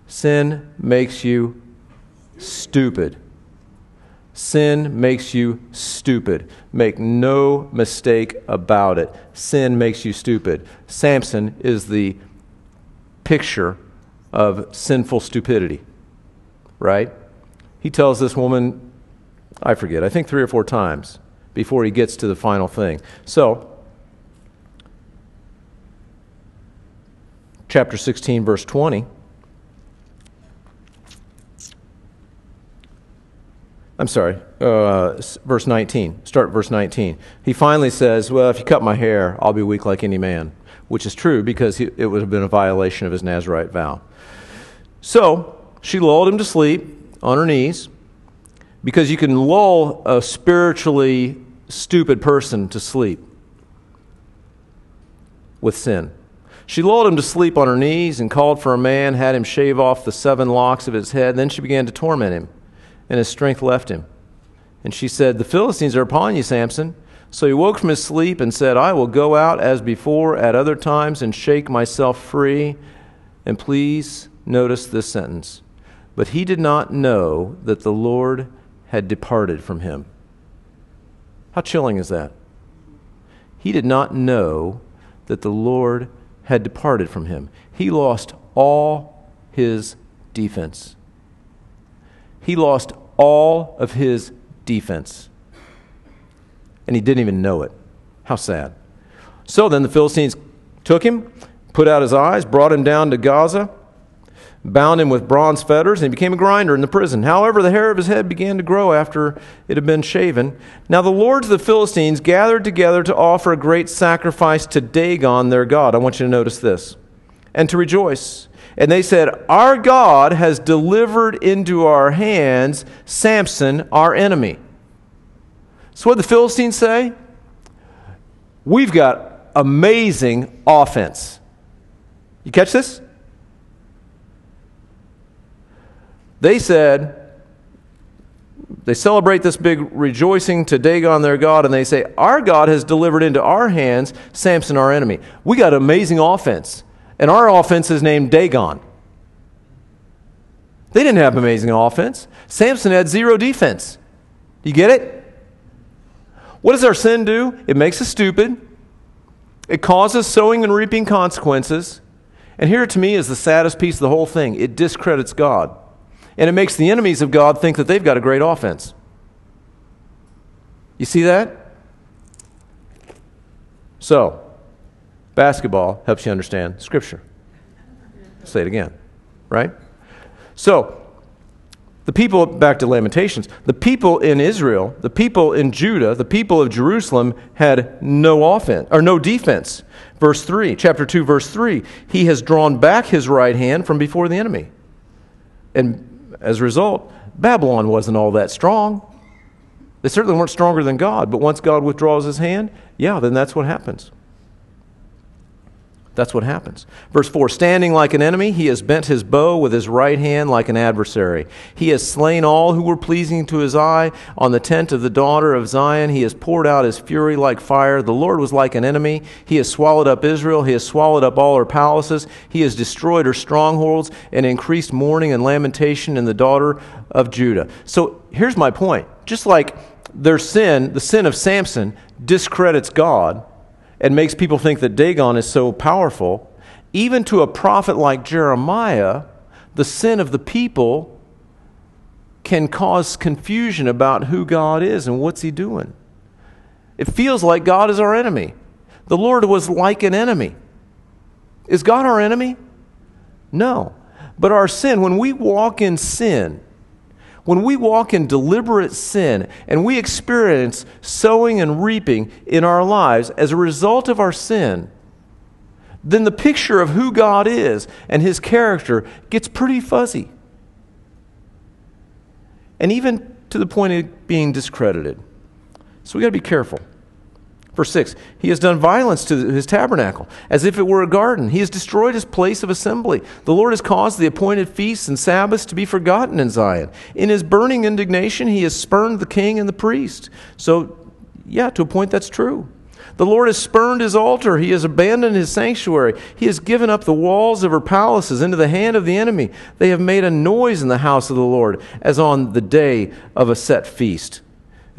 Speaker 1: Sin makes you stupid. Sin makes you stupid. Make no mistake about it. Sin makes you stupid. Samson is the picture of sinful stupidity, right? He tells this woman, I forget, I think three or four times before he gets to the final thing. So, chapter 16, verse 20. I'm sorry, uh, verse 19. Start verse 19. He finally says, Well, if you cut my hair, I'll be weak like any man, which is true because he, it would have been a violation of his Nazarite vow. So she lulled him to sleep on her knees because you can lull a spiritually stupid person to sleep with sin. She lulled him to sleep on her knees and called for a man, had him shave off the seven locks of his head. Then she began to torment him, and his strength left him. And she said, The Philistines are upon you, Samson. So he woke from his sleep and said, I will go out as before at other times and shake myself free. And please Notice this sentence. But he did not know that the Lord had departed from him. How chilling is that? He did not know that the Lord had departed from him. He lost all his defense. He lost all of his defense. And he didn't even know it. How sad. So then the Philistines took him, put out his eyes, brought him down to Gaza bound him with bronze fetters, and he became a grinder in the prison. However, the hair of his head began to grow after it had been shaven. Now the lords of the Philistines gathered together to offer a great sacrifice to Dagon, their God. I want you to notice this. And to rejoice. And they said, Our God has delivered into our hands Samson, our enemy. So what did the Philistines say? We've got amazing offense. You catch this? They said, they celebrate this big rejoicing to Dagon, their God, and they say, Our God has delivered into our hands Samson, our enemy. We got amazing offense, and our offense is named Dagon. They didn't have amazing offense. Samson had zero defense. Do you get it? What does our sin do? It makes us stupid. It causes sowing and reaping consequences. And here to me is the saddest piece of the whole thing it discredits God. And it makes the enemies of God think that they've got a great offense. You see that? So, basketball helps you understand Scripture. Say it again, right? So, the people, back to Lamentations, the people in Israel, the people in Judah, the people of Jerusalem had no offense, or no defense. Verse 3, chapter 2, verse 3, he has drawn back his right hand from before the enemy. And as a result, Babylon wasn't all that strong. They certainly weren't stronger than God, but once God withdraws his hand, yeah, then that's what happens. That's what happens. Verse 4 Standing like an enemy, he has bent his bow with his right hand like an adversary. He has slain all who were pleasing to his eye. On the tent of the daughter of Zion, he has poured out his fury like fire. The Lord was like an enemy. He has swallowed up Israel. He has swallowed up all her palaces. He has destroyed her strongholds and increased mourning and lamentation in the daughter of Judah. So here's my point. Just like their sin, the sin of Samson, discredits God and makes people think that Dagon is so powerful, even to a prophet like Jeremiah, the sin of the people can cause confusion about who God is and what's He doing. It feels like God is our enemy. The Lord was like an enemy. Is God our enemy? No. But our sin, when we walk in sin, when we walk in deliberate sin and we experience sowing and reaping in our lives as a result of our sin, then the picture of who God is and his character gets pretty fuzzy. And even to the point of being discredited. So we got to be careful. Verse 6 He has done violence to his tabernacle, as if it were a garden. He has destroyed his place of assembly. The Lord has caused the appointed feasts and Sabbaths to be forgotten in Zion. In his burning indignation, he has spurned the king and the priest. So, yeah, to a point, that's true. The Lord has spurned his altar. He has abandoned his sanctuary. He has given up the walls of her palaces into the hand of the enemy. They have made a noise in the house of the Lord, as on the day of a set feast.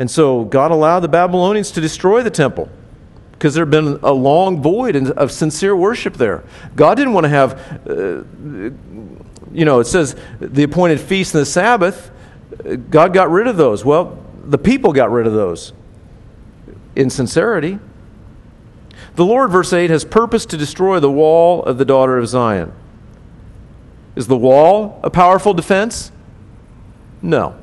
Speaker 1: And so God allowed the Babylonians to destroy the temple because there had been a long void of sincere worship there. God didn't want to have, uh, you know, it says the appointed feast and the Sabbath. God got rid of those. Well, the people got rid of those in sincerity. The Lord, verse 8, has purposed to destroy the wall of the daughter of Zion. Is the wall a powerful defense? No.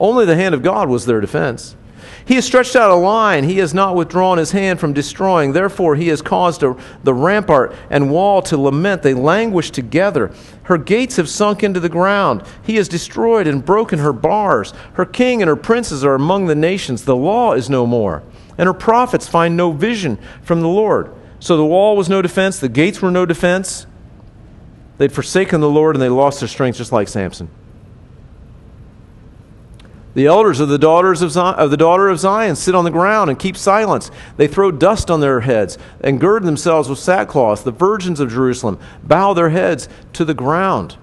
Speaker 1: Only the hand of God was their defense. He has stretched out a line. He has not withdrawn his hand from destroying. Therefore, he has caused a, the rampart and wall to lament. They languish together. Her gates have sunk into the ground. He has destroyed and broken her bars. Her king and her princes are among the nations. The law is no more. And her prophets find no vision from the Lord. So the wall was no defense. The gates were no defense. They'd forsaken the Lord and they lost their strength just like Samson. The elders of the daughters of, Zion, of the daughter of Zion sit on the ground and keep silence. They throw dust on their heads and gird themselves with sackcloth. The virgins of Jerusalem bow their heads to the ground.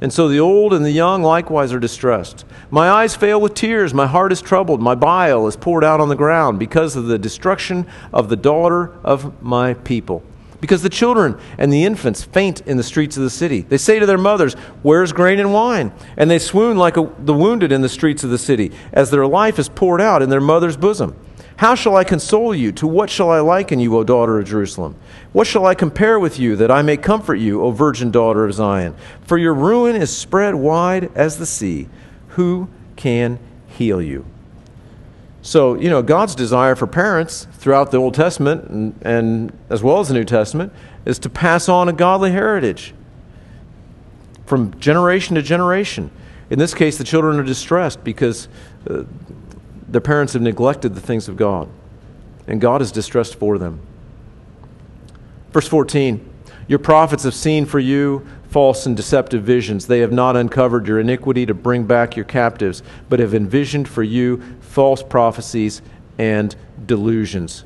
Speaker 1: And so the old and the young likewise are distressed. My eyes fail with tears, my heart is troubled, my bile is poured out on the ground because of the destruction of the daughter of my people because the children and the infants faint in the streets of the city. They say to their mothers, Where's grain and wine? And they swoon like a, the wounded in the streets of the city, as their life is poured out in their mother's bosom. How shall I console you? To what shall I liken you, O daughter of Jerusalem? What shall I compare with you, that I may comfort you, O virgin daughter of Zion? For your ruin is spread wide as the sea. Who can heal you? So, you know, God's desire for parents throughout the Old Testament and, and, as well as the New Testament is to pass on a godly heritage from generation to generation. In this case, the children are distressed because uh, their parents have neglected the things of God, and God is distressed for them. Verse 14 Your prophets have seen for you false and deceptive visions. They have not uncovered your iniquity to bring back your captives, but have envisioned for you false prophecies and delusions.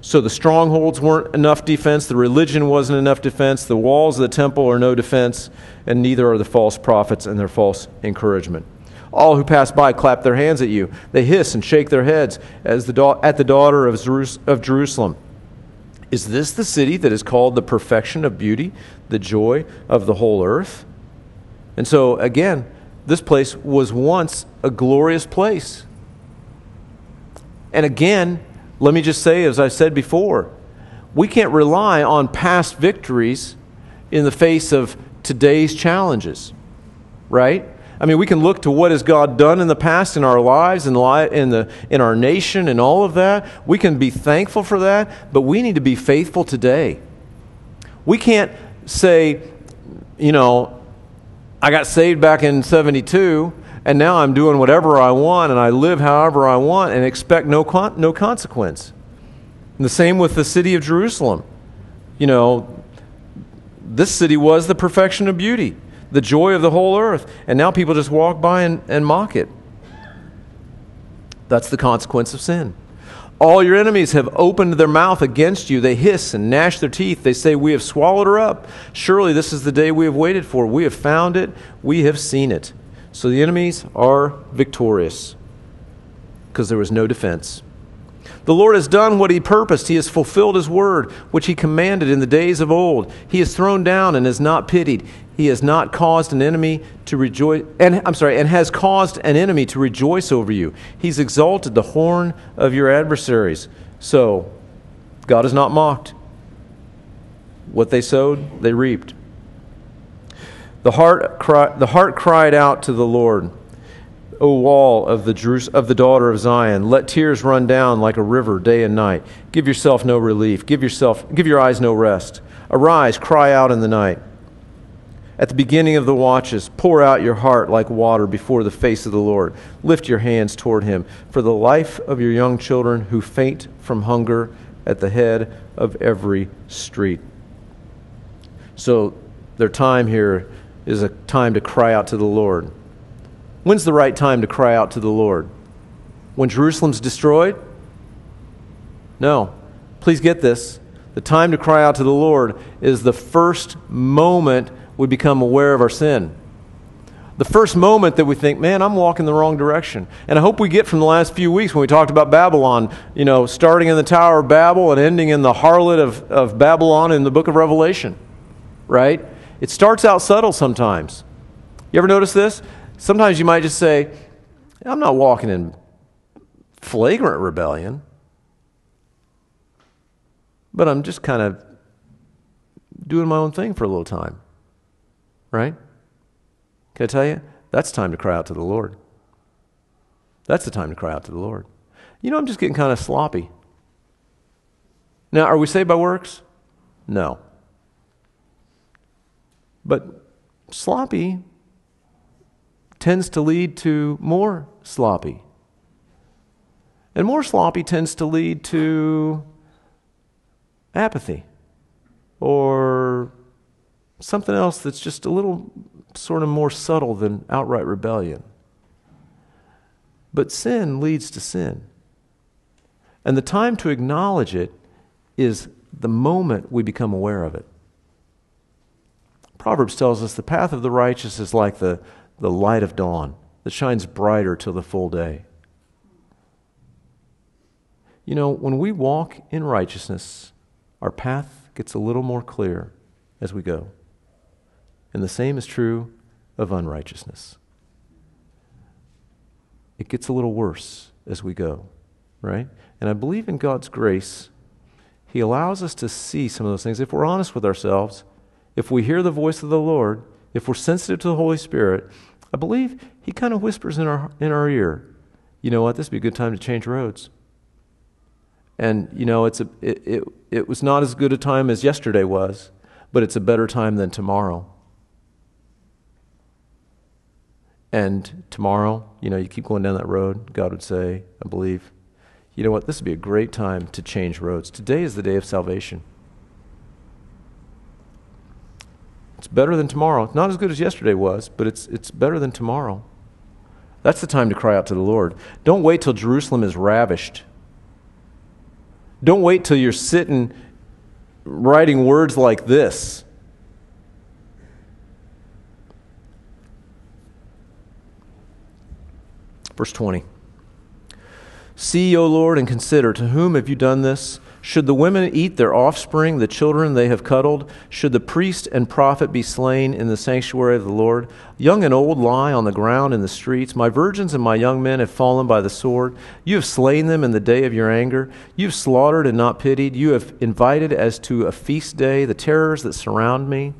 Speaker 1: So the strongholds weren't enough defense, the religion wasn't enough defense, the walls of the temple are no defense, and neither are the false prophets and their false encouragement. All who pass by clap their hands at you. They hiss and shake their heads as the da- at the daughter of, of Jerusalem. Is this the city that is called the perfection of beauty, the joy of the whole earth? And so, again, this place was once a glorious place. And again, let me just say, as I said before, we can't rely on past victories in the face of today's challenges, right? I mean, we can look to what has God done in the past in our lives, in, in, the, in our nation, and all of that. We can be thankful for that, but we need to be faithful today. We can't say, you know, I got saved back in 72, and now I'm doing whatever I want, and I live however I want, and expect no, con- no consequence. And the same with the city of Jerusalem. You know, this city was the perfection of beauty the joy of the whole earth. And now people just walk by and, and mock it. That's the consequence of sin. All your enemies have opened their mouth against you. They hiss and gnash their teeth. They say, We have swallowed her up. Surely this is the day we have waited for. We have found it. We have seen it. So the enemies are victorious because there was no defense. The Lord has done what he purposed. He has fulfilled his word, which he commanded in the days of old. He has thrown down and has not pitied. He has not caused an enemy to rejoice, and I'm sorry, and has caused an enemy to rejoice over you. He's exalted the horn of your adversaries. So, God is not mocked. What they sowed, they reaped. The heart, cry, the heart cried out to the Lord, O wall of the, of the daughter of Zion, let tears run down like a river day and night. Give yourself no relief. Give, yourself, give your eyes no rest. Arise, cry out in the night. At the beginning of the watches, pour out your heart like water before the face of the Lord. Lift your hands toward him for the life of your young children who faint from hunger at the head of every street. So, their time here is a time to cry out to the Lord. When's the right time to cry out to the Lord? When Jerusalem's destroyed? No. Please get this. The time to cry out to the Lord is the first moment we become aware of our sin. The first moment that we think, man, I'm walking the wrong direction. And I hope we get from the last few weeks when we talked about Babylon, you know, starting in the Tower of Babel and ending in the harlot of, of Babylon in the book of Revelation, right? It starts out subtle sometimes. You ever notice this? Sometimes you might just say, I'm not walking in flagrant rebellion, but I'm just kind of doing my own thing for a little time. Right? Can I tell you? That's time to cry out to the Lord. That's the time to cry out to the Lord. You know, I'm just getting kind of sloppy. Now, are we saved by works? No. But sloppy tends to lead to more sloppy. And more sloppy tends to lead to apathy or something else that's just a little sort of more subtle than outright rebellion. But sin leads to sin. And the time to acknowledge it is the moment we become aware of it. Proverbs tells us the path of the righteous is like the, the light of dawn that shines brighter till the full day. You know, when we walk in righteousness, our path gets a little more clear as we go. And the same is true of unrighteousness. It gets a little worse as we go, right? And I believe in God's grace, He allows us to see some of those things. If we're honest with ourselves, if we hear the voice of the Lord, if we're sensitive to the Holy Spirit, I believe He kind of whispers in our, in our ear, you know what, this would be a good time to change roads. And, you know, it's a, it, it, it was not as good a time as yesterday was, but it's a better time than tomorrow. And tomorrow, you know, you keep going down that road, God would say, I believe, you know what, this would be a great time to change roads. Today is the day of salvation. It's better than tomorrow. It's not as good as yesterday was, but it's, it's better than tomorrow. That's the time to cry out to the Lord. Don't wait till Jerusalem is ravished. Don't wait till you're sitting writing words like this. Verse 20. See, O Lord, and consider to whom have you done this? Should the women eat their offspring, the children they have cuddled? Should the priest and prophet be slain in the sanctuary of the Lord? Young and old lie on the ground in the streets. My virgins and my young men have fallen by the sword. You have slain them in the day of your anger. You have slaughtered and not pitied. You have invited as to a feast day the terrors that surround me.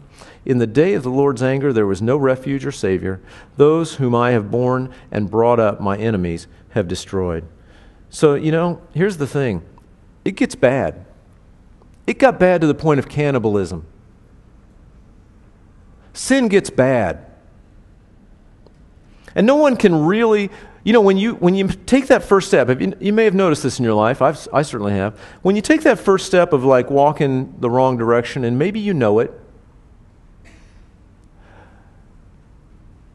Speaker 1: In the day of the Lord's anger, there was no refuge or Savior. Those whom I have borne and brought up, my enemies, have destroyed. So, you know, here's the thing it gets bad. It got bad to the point of cannibalism. Sin gets bad. And no one can really, you know, when you, when you take that first step, you, you may have noticed this in your life, I've, I certainly have. When you take that first step of like walking the wrong direction, and maybe you know it,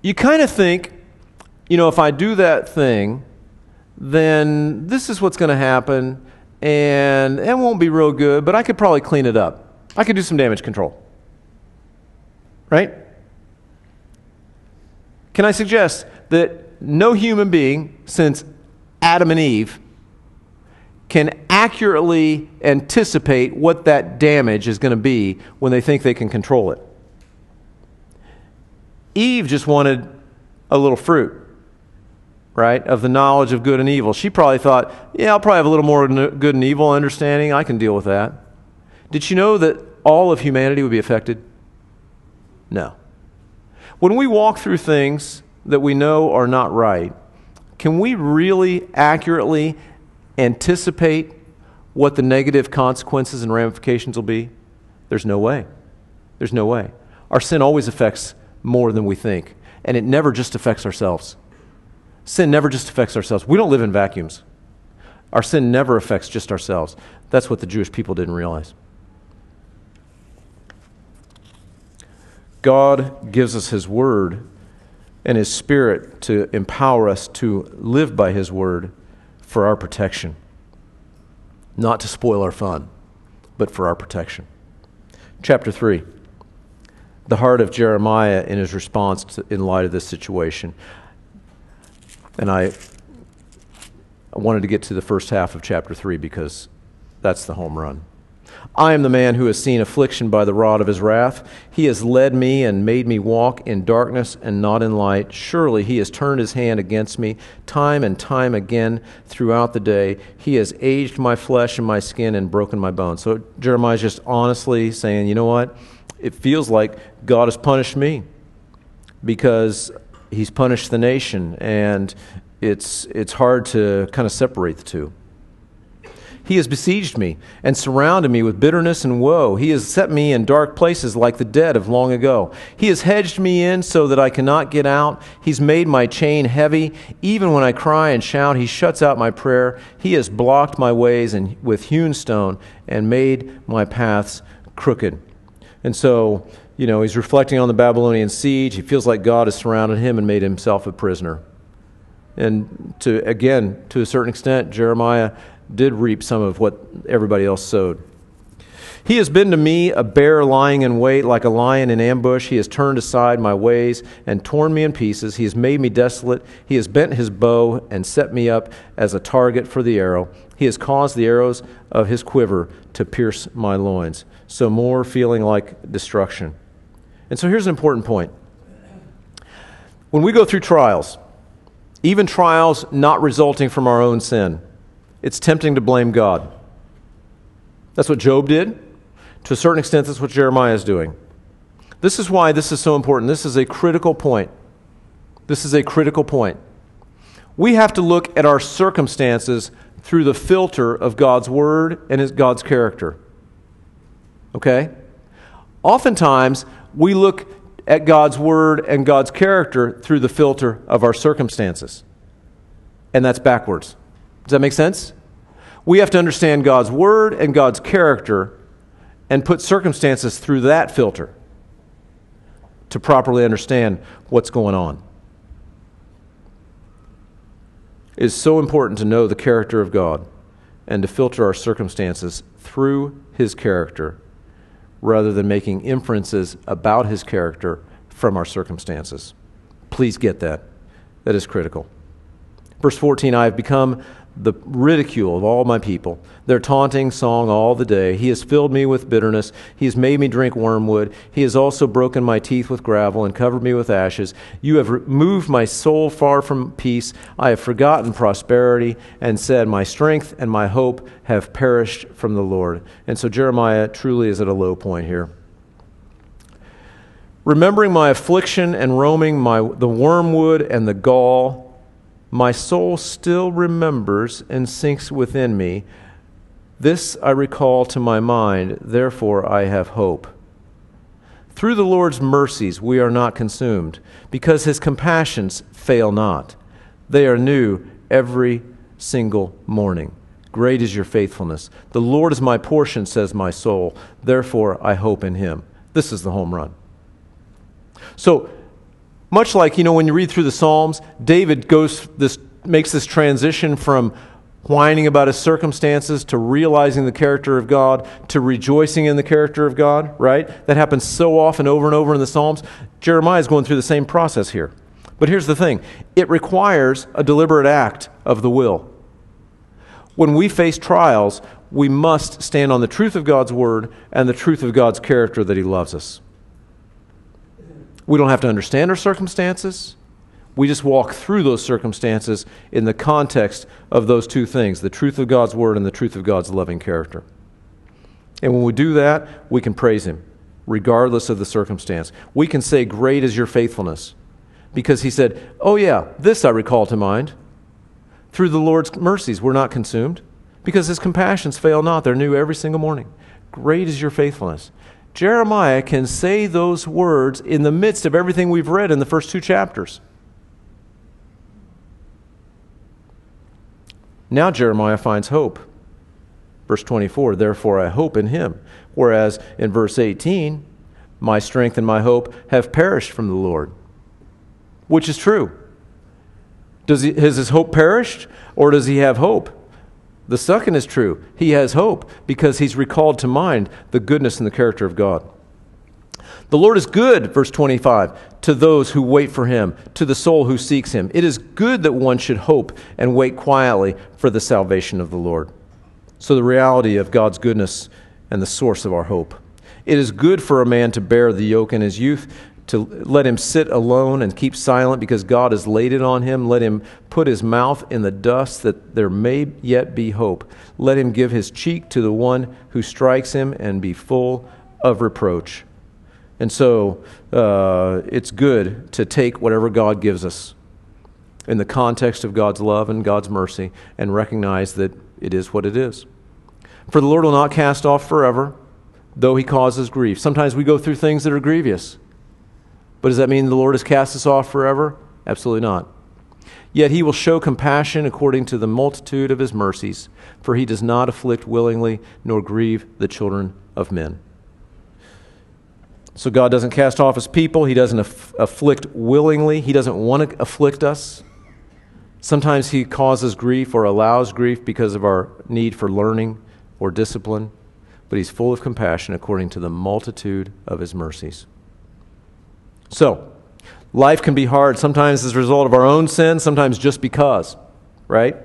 Speaker 1: you kind of think, you know, if I do that thing, then this is what's going to happen, and it won't be real good, but I could probably clean it up. I could do some damage control. Right? Can I suggest that no human being since Adam and Eve can accurately anticipate what that damage is going to be when they think they can control it? Eve just wanted a little fruit, right, of the knowledge of good and evil. She probably thought, yeah, I'll probably have a little more good and evil understanding. I can deal with that. Did she know that all of humanity would be affected? No. When we walk through things that we know are not right, can we really accurately anticipate what the negative consequences and ramifications will be? There's no way. There's no way. Our sin always affects more than we think, and it never just affects ourselves. Sin never just affects ourselves. We don't live in vacuums. Our sin never affects just ourselves. That's what the Jewish people didn't realize. God gives us His Word and His Spirit to empower us to live by His Word for our protection. Not to spoil our fun, but for our protection. Chapter 3 the heart of Jeremiah in his response to, in light of this situation. And I, I wanted to get to the first half of chapter 3 because that's the home run. I am the man who has seen affliction by the rod of his wrath. He has led me and made me walk in darkness and not in light. Surely he has turned his hand against me time and time again throughout the day. He has aged my flesh and my skin and broken my bones. So Jeremiah is just honestly saying, you know what? It feels like God has punished me because he's punished the nation, and it's, it's hard to kind of separate the two. He has besieged me and surrounded me with bitterness and woe. He has set me in dark places like the dead of long ago. He has hedged me in so that I cannot get out. He's made my chain heavy. Even when I cry and shout, he shuts out my prayer. He has blocked my ways and, with hewn stone and made my paths crooked. And so, you know, he's reflecting on the Babylonian siege. He feels like God has surrounded him and made himself a prisoner. And to again, to a certain extent, Jeremiah did reap some of what everybody else sowed. He has been to me a bear lying in wait, like a lion in ambush. He has turned aside my ways and torn me in pieces. He has made me desolate. He has bent his bow and set me up as a target for the arrow. He has caused the arrows of his quiver to pierce my loins. So, more feeling like destruction. And so, here's an important point. When we go through trials, even trials not resulting from our own sin, it's tempting to blame God. That's what Job did. To a certain extent, that's what Jeremiah is doing. This is why this is so important. This is a critical point. This is a critical point. We have to look at our circumstances through the filter of God's Word and his, God's character. Okay? Oftentimes, we look at God's Word and God's character through the filter of our circumstances. And that's backwards. Does that make sense? We have to understand God's Word and God's character and put circumstances through that filter to properly understand what's going on. It is so important to know the character of God and to filter our circumstances through His character rather than making inferences about His character from our circumstances. Please get that. That is critical. Verse 14 I have become the ridicule of all my people, their taunting song all the day. He has filled me with bitterness. He has made me drink wormwood. He has also broken my teeth with gravel and covered me with ashes. You have removed my soul far from peace. I have forgotten prosperity and said, My strength and my hope have perished from the Lord. And so Jeremiah truly is at a low point here. Remembering my affliction and roaming my, the wormwood and the gall, my soul still remembers and sinks within me. This I recall to my mind, therefore I have hope. Through the Lord's mercies we are not consumed, because his compassions fail not. They are new every single morning. Great is your faithfulness. The Lord is my portion, says my soul. Therefore I hope in him. This is the home run. So, much like, you know, when you read through the Psalms, David goes this, makes this transition from whining about his circumstances to realizing the character of God to rejoicing in the character of God, right? That happens so often over and over in the Psalms. Jeremiah is going through the same process here. But here's the thing it requires a deliberate act of the will. When we face trials, we must stand on the truth of God's word and the truth of God's character that He loves us. We don't have to understand our circumstances. We just walk through those circumstances in the context of those two things the truth of God's word and the truth of God's loving character. And when we do that, we can praise Him, regardless of the circumstance. We can say, Great is your faithfulness. Because He said, Oh, yeah, this I recall to mind. Through the Lord's mercies, we're not consumed, because His compassions fail not. They're new every single morning. Great is your faithfulness. Jeremiah can say those words in the midst of everything we've read in the first two chapters. Now Jeremiah finds hope. Verse 24, therefore I hope in him. Whereas in verse 18, my strength and my hope have perished from the Lord. Which is true. Does he, has his hope perished or does he have hope? The second is true. He has hope because he's recalled to mind the goodness and the character of God. The Lord is good, verse 25, to those who wait for him, to the soul who seeks him. It is good that one should hope and wait quietly for the salvation of the Lord. So, the reality of God's goodness and the source of our hope. It is good for a man to bear the yoke in his youth, to let him sit alone and keep silent because God has laid it on him. Let him put his mouth in the dust that there may yet be hope. Let him give his cheek to the one who strikes him and be full of reproach. And so uh, it's good to take whatever God gives us in the context of God's love and God's mercy and recognize that it is what it is. For the Lord will not cast off forever, though he causes grief. Sometimes we go through things that are grievous. But does that mean the Lord has cast us off forever? Absolutely not. Yet he will show compassion according to the multitude of his mercies, for he does not afflict willingly nor grieve the children of men. So God doesn't cast off his people. He doesn't aff- afflict willingly. He doesn't want to afflict us. Sometimes he causes grief or allows grief because of our need for learning or discipline, but he's full of compassion according to the multitude of his mercies. So, life can be hard sometimes as a result of our own sin, sometimes just because, right?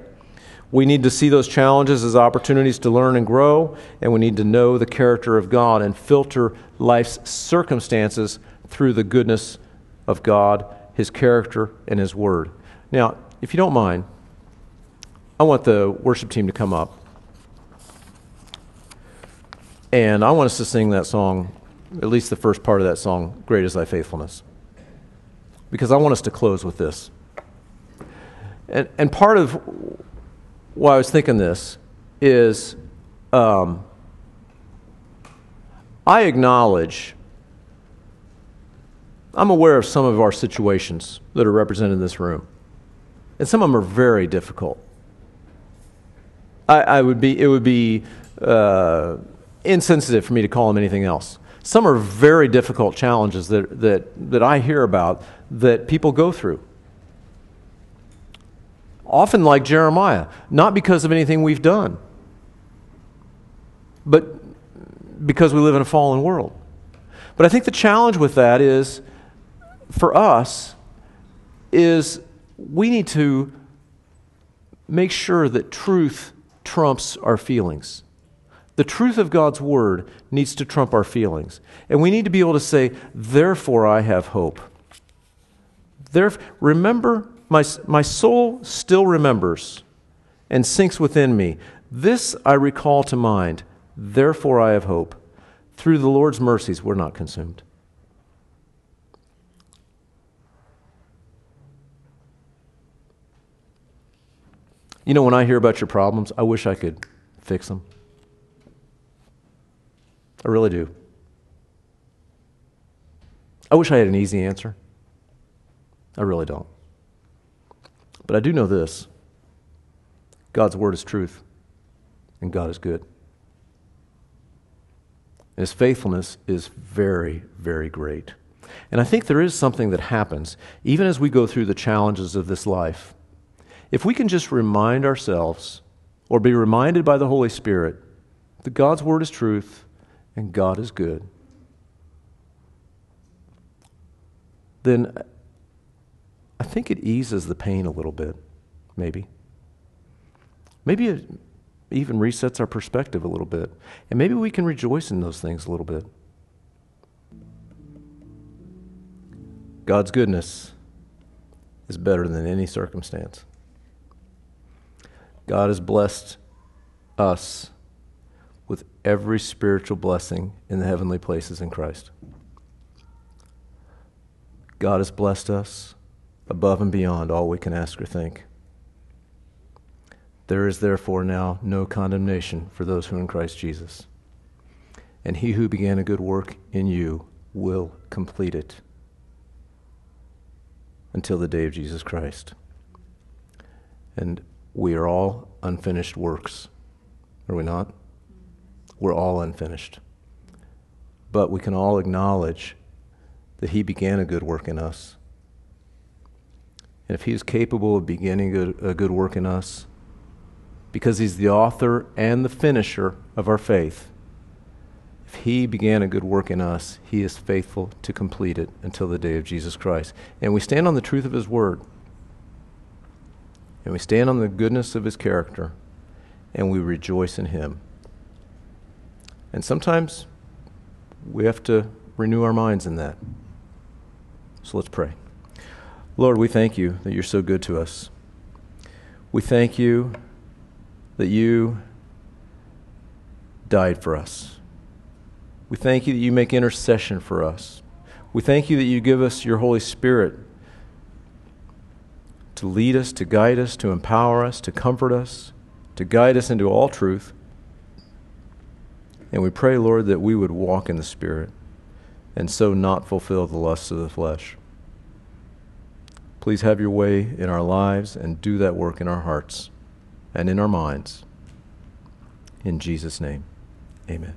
Speaker 1: We need to see those challenges as opportunities to learn and grow, and we need to know the character of God and filter life's circumstances through the goodness of God, His character, and His Word. Now, if you don't mind, I want the worship team to come up. And I want us to sing that song, at least the first part of that song, Great is Thy Faithfulness. Because I want us to close with this. And, and part of why I was thinking this is um, I acknowledge, I'm aware of some of our situations that are represented in this room, and some of them are very difficult. I, I would be, it would be uh, insensitive for me to call them anything else. Some are very difficult challenges that, that, that I hear about that people go through often like Jeremiah, not because of anything we've done, but because we live in a fallen world. But I think the challenge with that is, for us, is we need to make sure that truth trumps our feelings. The truth of God's word needs to trump our feelings. And we need to be able to say, therefore I have hope. Therefore, remember my, my soul still remembers and sinks within me. This I recall to mind. Therefore I have hope. Through the Lord's mercies, we're not consumed. You know, when I hear about your problems, I wish I could fix them. I really do. I wish I had an easy answer. I really don't. But I do know this God's word is truth, and God is good. And his faithfulness is very, very great. And I think there is something that happens, even as we go through the challenges of this life. If we can just remind ourselves, or be reminded by the Holy Spirit, that God's word is truth and God is good, then I think it eases the pain a little bit, maybe. Maybe it even resets our perspective a little bit. And maybe we can rejoice in those things a little bit. God's goodness is better than any circumstance. God has blessed us with every spiritual blessing in the heavenly places in Christ. God has blessed us above and beyond all we can ask or think. There is therefore now no condemnation for those who are in Christ Jesus. And he who began a good work in you will complete it until the day of Jesus Christ. And we are all unfinished works, are we not? We're all unfinished. But we can all acknowledge that He began a good work in us. And if He is capable of beginning a, good work in us, because He's the author and the finisher of our faith, if He began a good work in us, He is faithful to complete it until the day of Jesus Christ. And we stand on the truth of His Word, and we stand on the goodness of His character, and we rejoice in Him. And sometimes we have to renew our minds in that. So let's pray. Lord, we thank you that you're so good to us. We thank you that you died for us. We thank you that you make intercession for us. We thank you that you give us your Holy Spirit to lead us, to guide us, to empower us, to comfort us, to guide us into all truth. And we pray, Lord, that we would walk in the Spirit and so not fulfill the lusts of the flesh. Please have your way in our lives and do that work in our hearts and in our minds. In Jesus' name, amen.